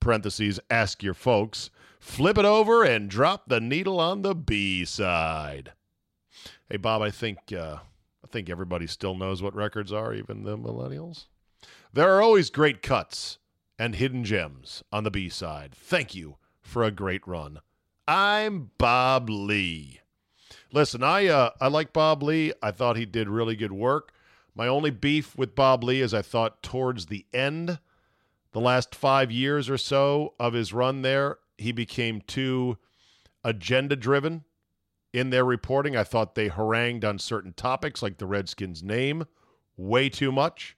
parentheses, ask your folks, flip it over, and drop the needle on the B side. Hey, Bob, I think, uh, I think everybody still knows what records are, even the millennials. There are always great cuts and hidden gems on the B side. Thank you for a great run. I'm Bob Ley. Listen, I uh, I like Bob Ley. I thought he did really good work. My only beef with Bob Ley is I thought towards the end, the last five years or so of his run there, he became too agenda driven in their reporting. I thought they harangued on certain topics like the Redskins' name way too much.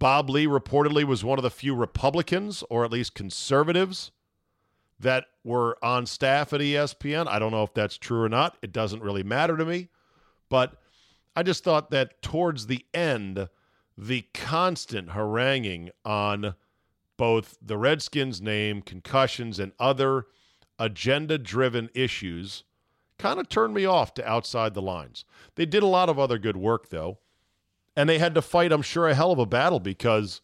Bob Ley reportedly was one of the few Republicans, or at least conservatives, that were on staff at ESPN. I don't know if that's true or not. It doesn't really matter to me. But I just thought that towards the end, the constant haranguing on both the Redskins' name, concussions, and other agenda driven issues kind of turned me off to outside the lines. They did a lot of other good work, though. And they had to fight, I'm sure, a hell of a battle because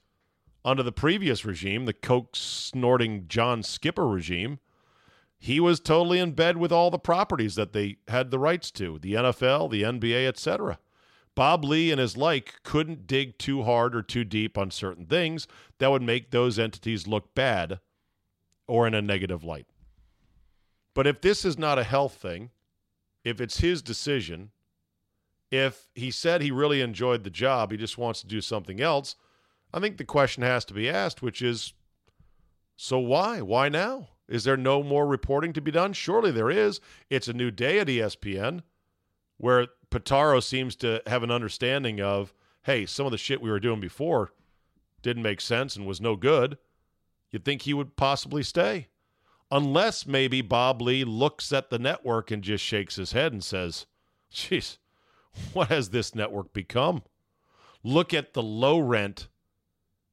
under the previous regime, the coke snorting John Skipper regime, he was totally in bed with all the properties that they had the rights to the NFL, the NBA, etc. Bob Ley and his like couldn't dig too hard or too deep on certain things that would make those entities look bad or in a negative light. But if this is not a health thing, if it's his decision, if he said he really enjoyed the job, he just wants to do something else, I think the question has to be asked, which is so why? Why now? Is there no more reporting to be done? Surely there is. It's a new day at ESPN where Pitaro seems to have an understanding of, hey, some of the shit we were doing before didn't make sense and was no good. You'd think he would possibly stay. Unless maybe Bob Ley looks at the network and just shakes his head and says, geez, <laughs> what has this network become? Look at the low rent,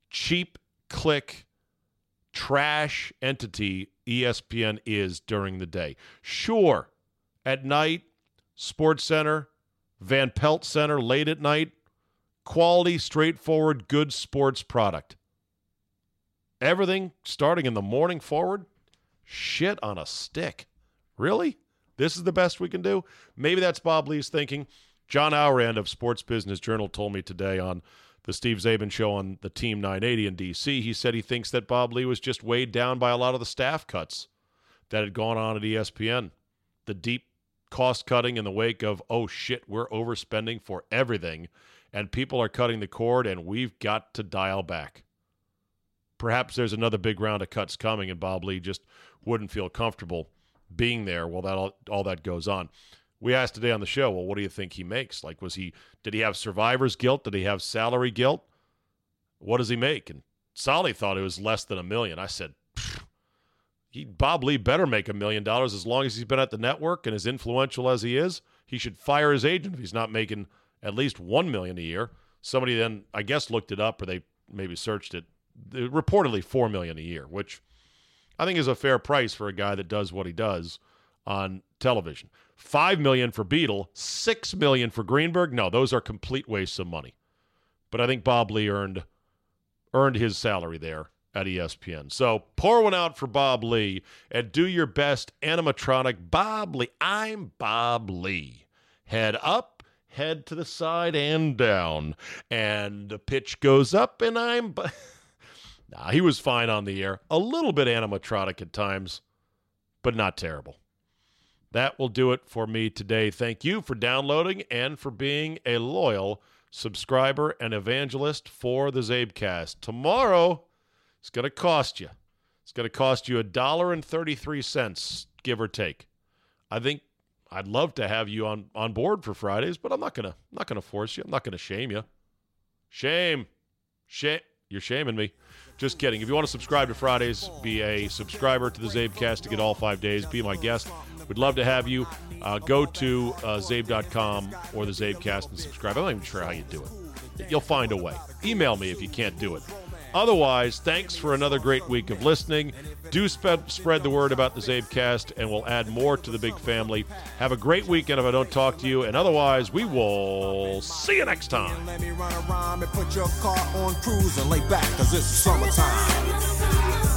cheap click, trash entity ESPN is during the day. Sure, at night, Sports Center, Van Pelt Center late at night, quality, straightforward, good sports product. Everything starting in the morning forward, shit on a stick. Really? This is the best we can do? Maybe that's Bob Ley's thinking. John Ourand of Sports Business Journal told me today on the Steve Czaban show on the Team 980 in D.C. He said he thinks that Bob Ley was just weighed down by a lot of the staff cuts that had gone on at ESPN. The deep cost cutting in the wake of, oh shit, we're overspending for everything, and people are cutting the cord, and we've got to dial back. Perhaps there's another big round of cuts coming, and Bob Ley just wouldn't feel comfortable being there while that all, all that goes on we asked today on the show, well, what do you think he makes? Like, was he, did he have survivor's guilt? Did he have salary guilt? What does he make? And Solly thought it was less than a million. I said, he, Bob Ley better make a million dollars as long as he's been at the network and as influential as he is. He should fire his agent if he's not making at least one million a year. Somebody then, I guess, looked it up or they maybe searched it. Reportedly four million a year, which I think is a fair price for a guy that does what he does on television. Five million for Beadle, six million for Greenberg. No, those are complete wastes of money. But I think Bob Ley earned earned his salary there at ESPN. So pour one out for Bob Ley and do your best animatronic Bob Ley. I'm Bob Ley. Head up, head to the side and down. And the pitch goes up and I'm <laughs> Nah, he was fine on the air. A little bit animatronic at times, but not terrible. That will do it for me today. Thank you for downloading and for being a loyal subscriber and evangelist for the Czabecast. Tomorrow, it's going to cost you. It's going to cost you a dollar and thirty-three cents, give or take. I think I'd love to have you on on board for Fridays, but I'm not gonna not gonna force you. I'm not gonna shame you. Shame, shame. You're shaming me. Just kidding. If you want to subscribe to Fridays, be a subscriber to the Czabecast to get all five days. Be my guest. We'd love to have you. Uh, go to uh, czabe.com or the Czabecast and subscribe. I'm not even sure how you do it. You'll find a way. Email me if you can't do it. Otherwise, thanks for another great week of listening. Do spread, the word about the Czabecast, and we'll add more to the big family. Have a great weekend if I don't talk to you, and otherwise, we will see you next time.
Let me run around and put your car on cruise and lay back, cause it's summertime.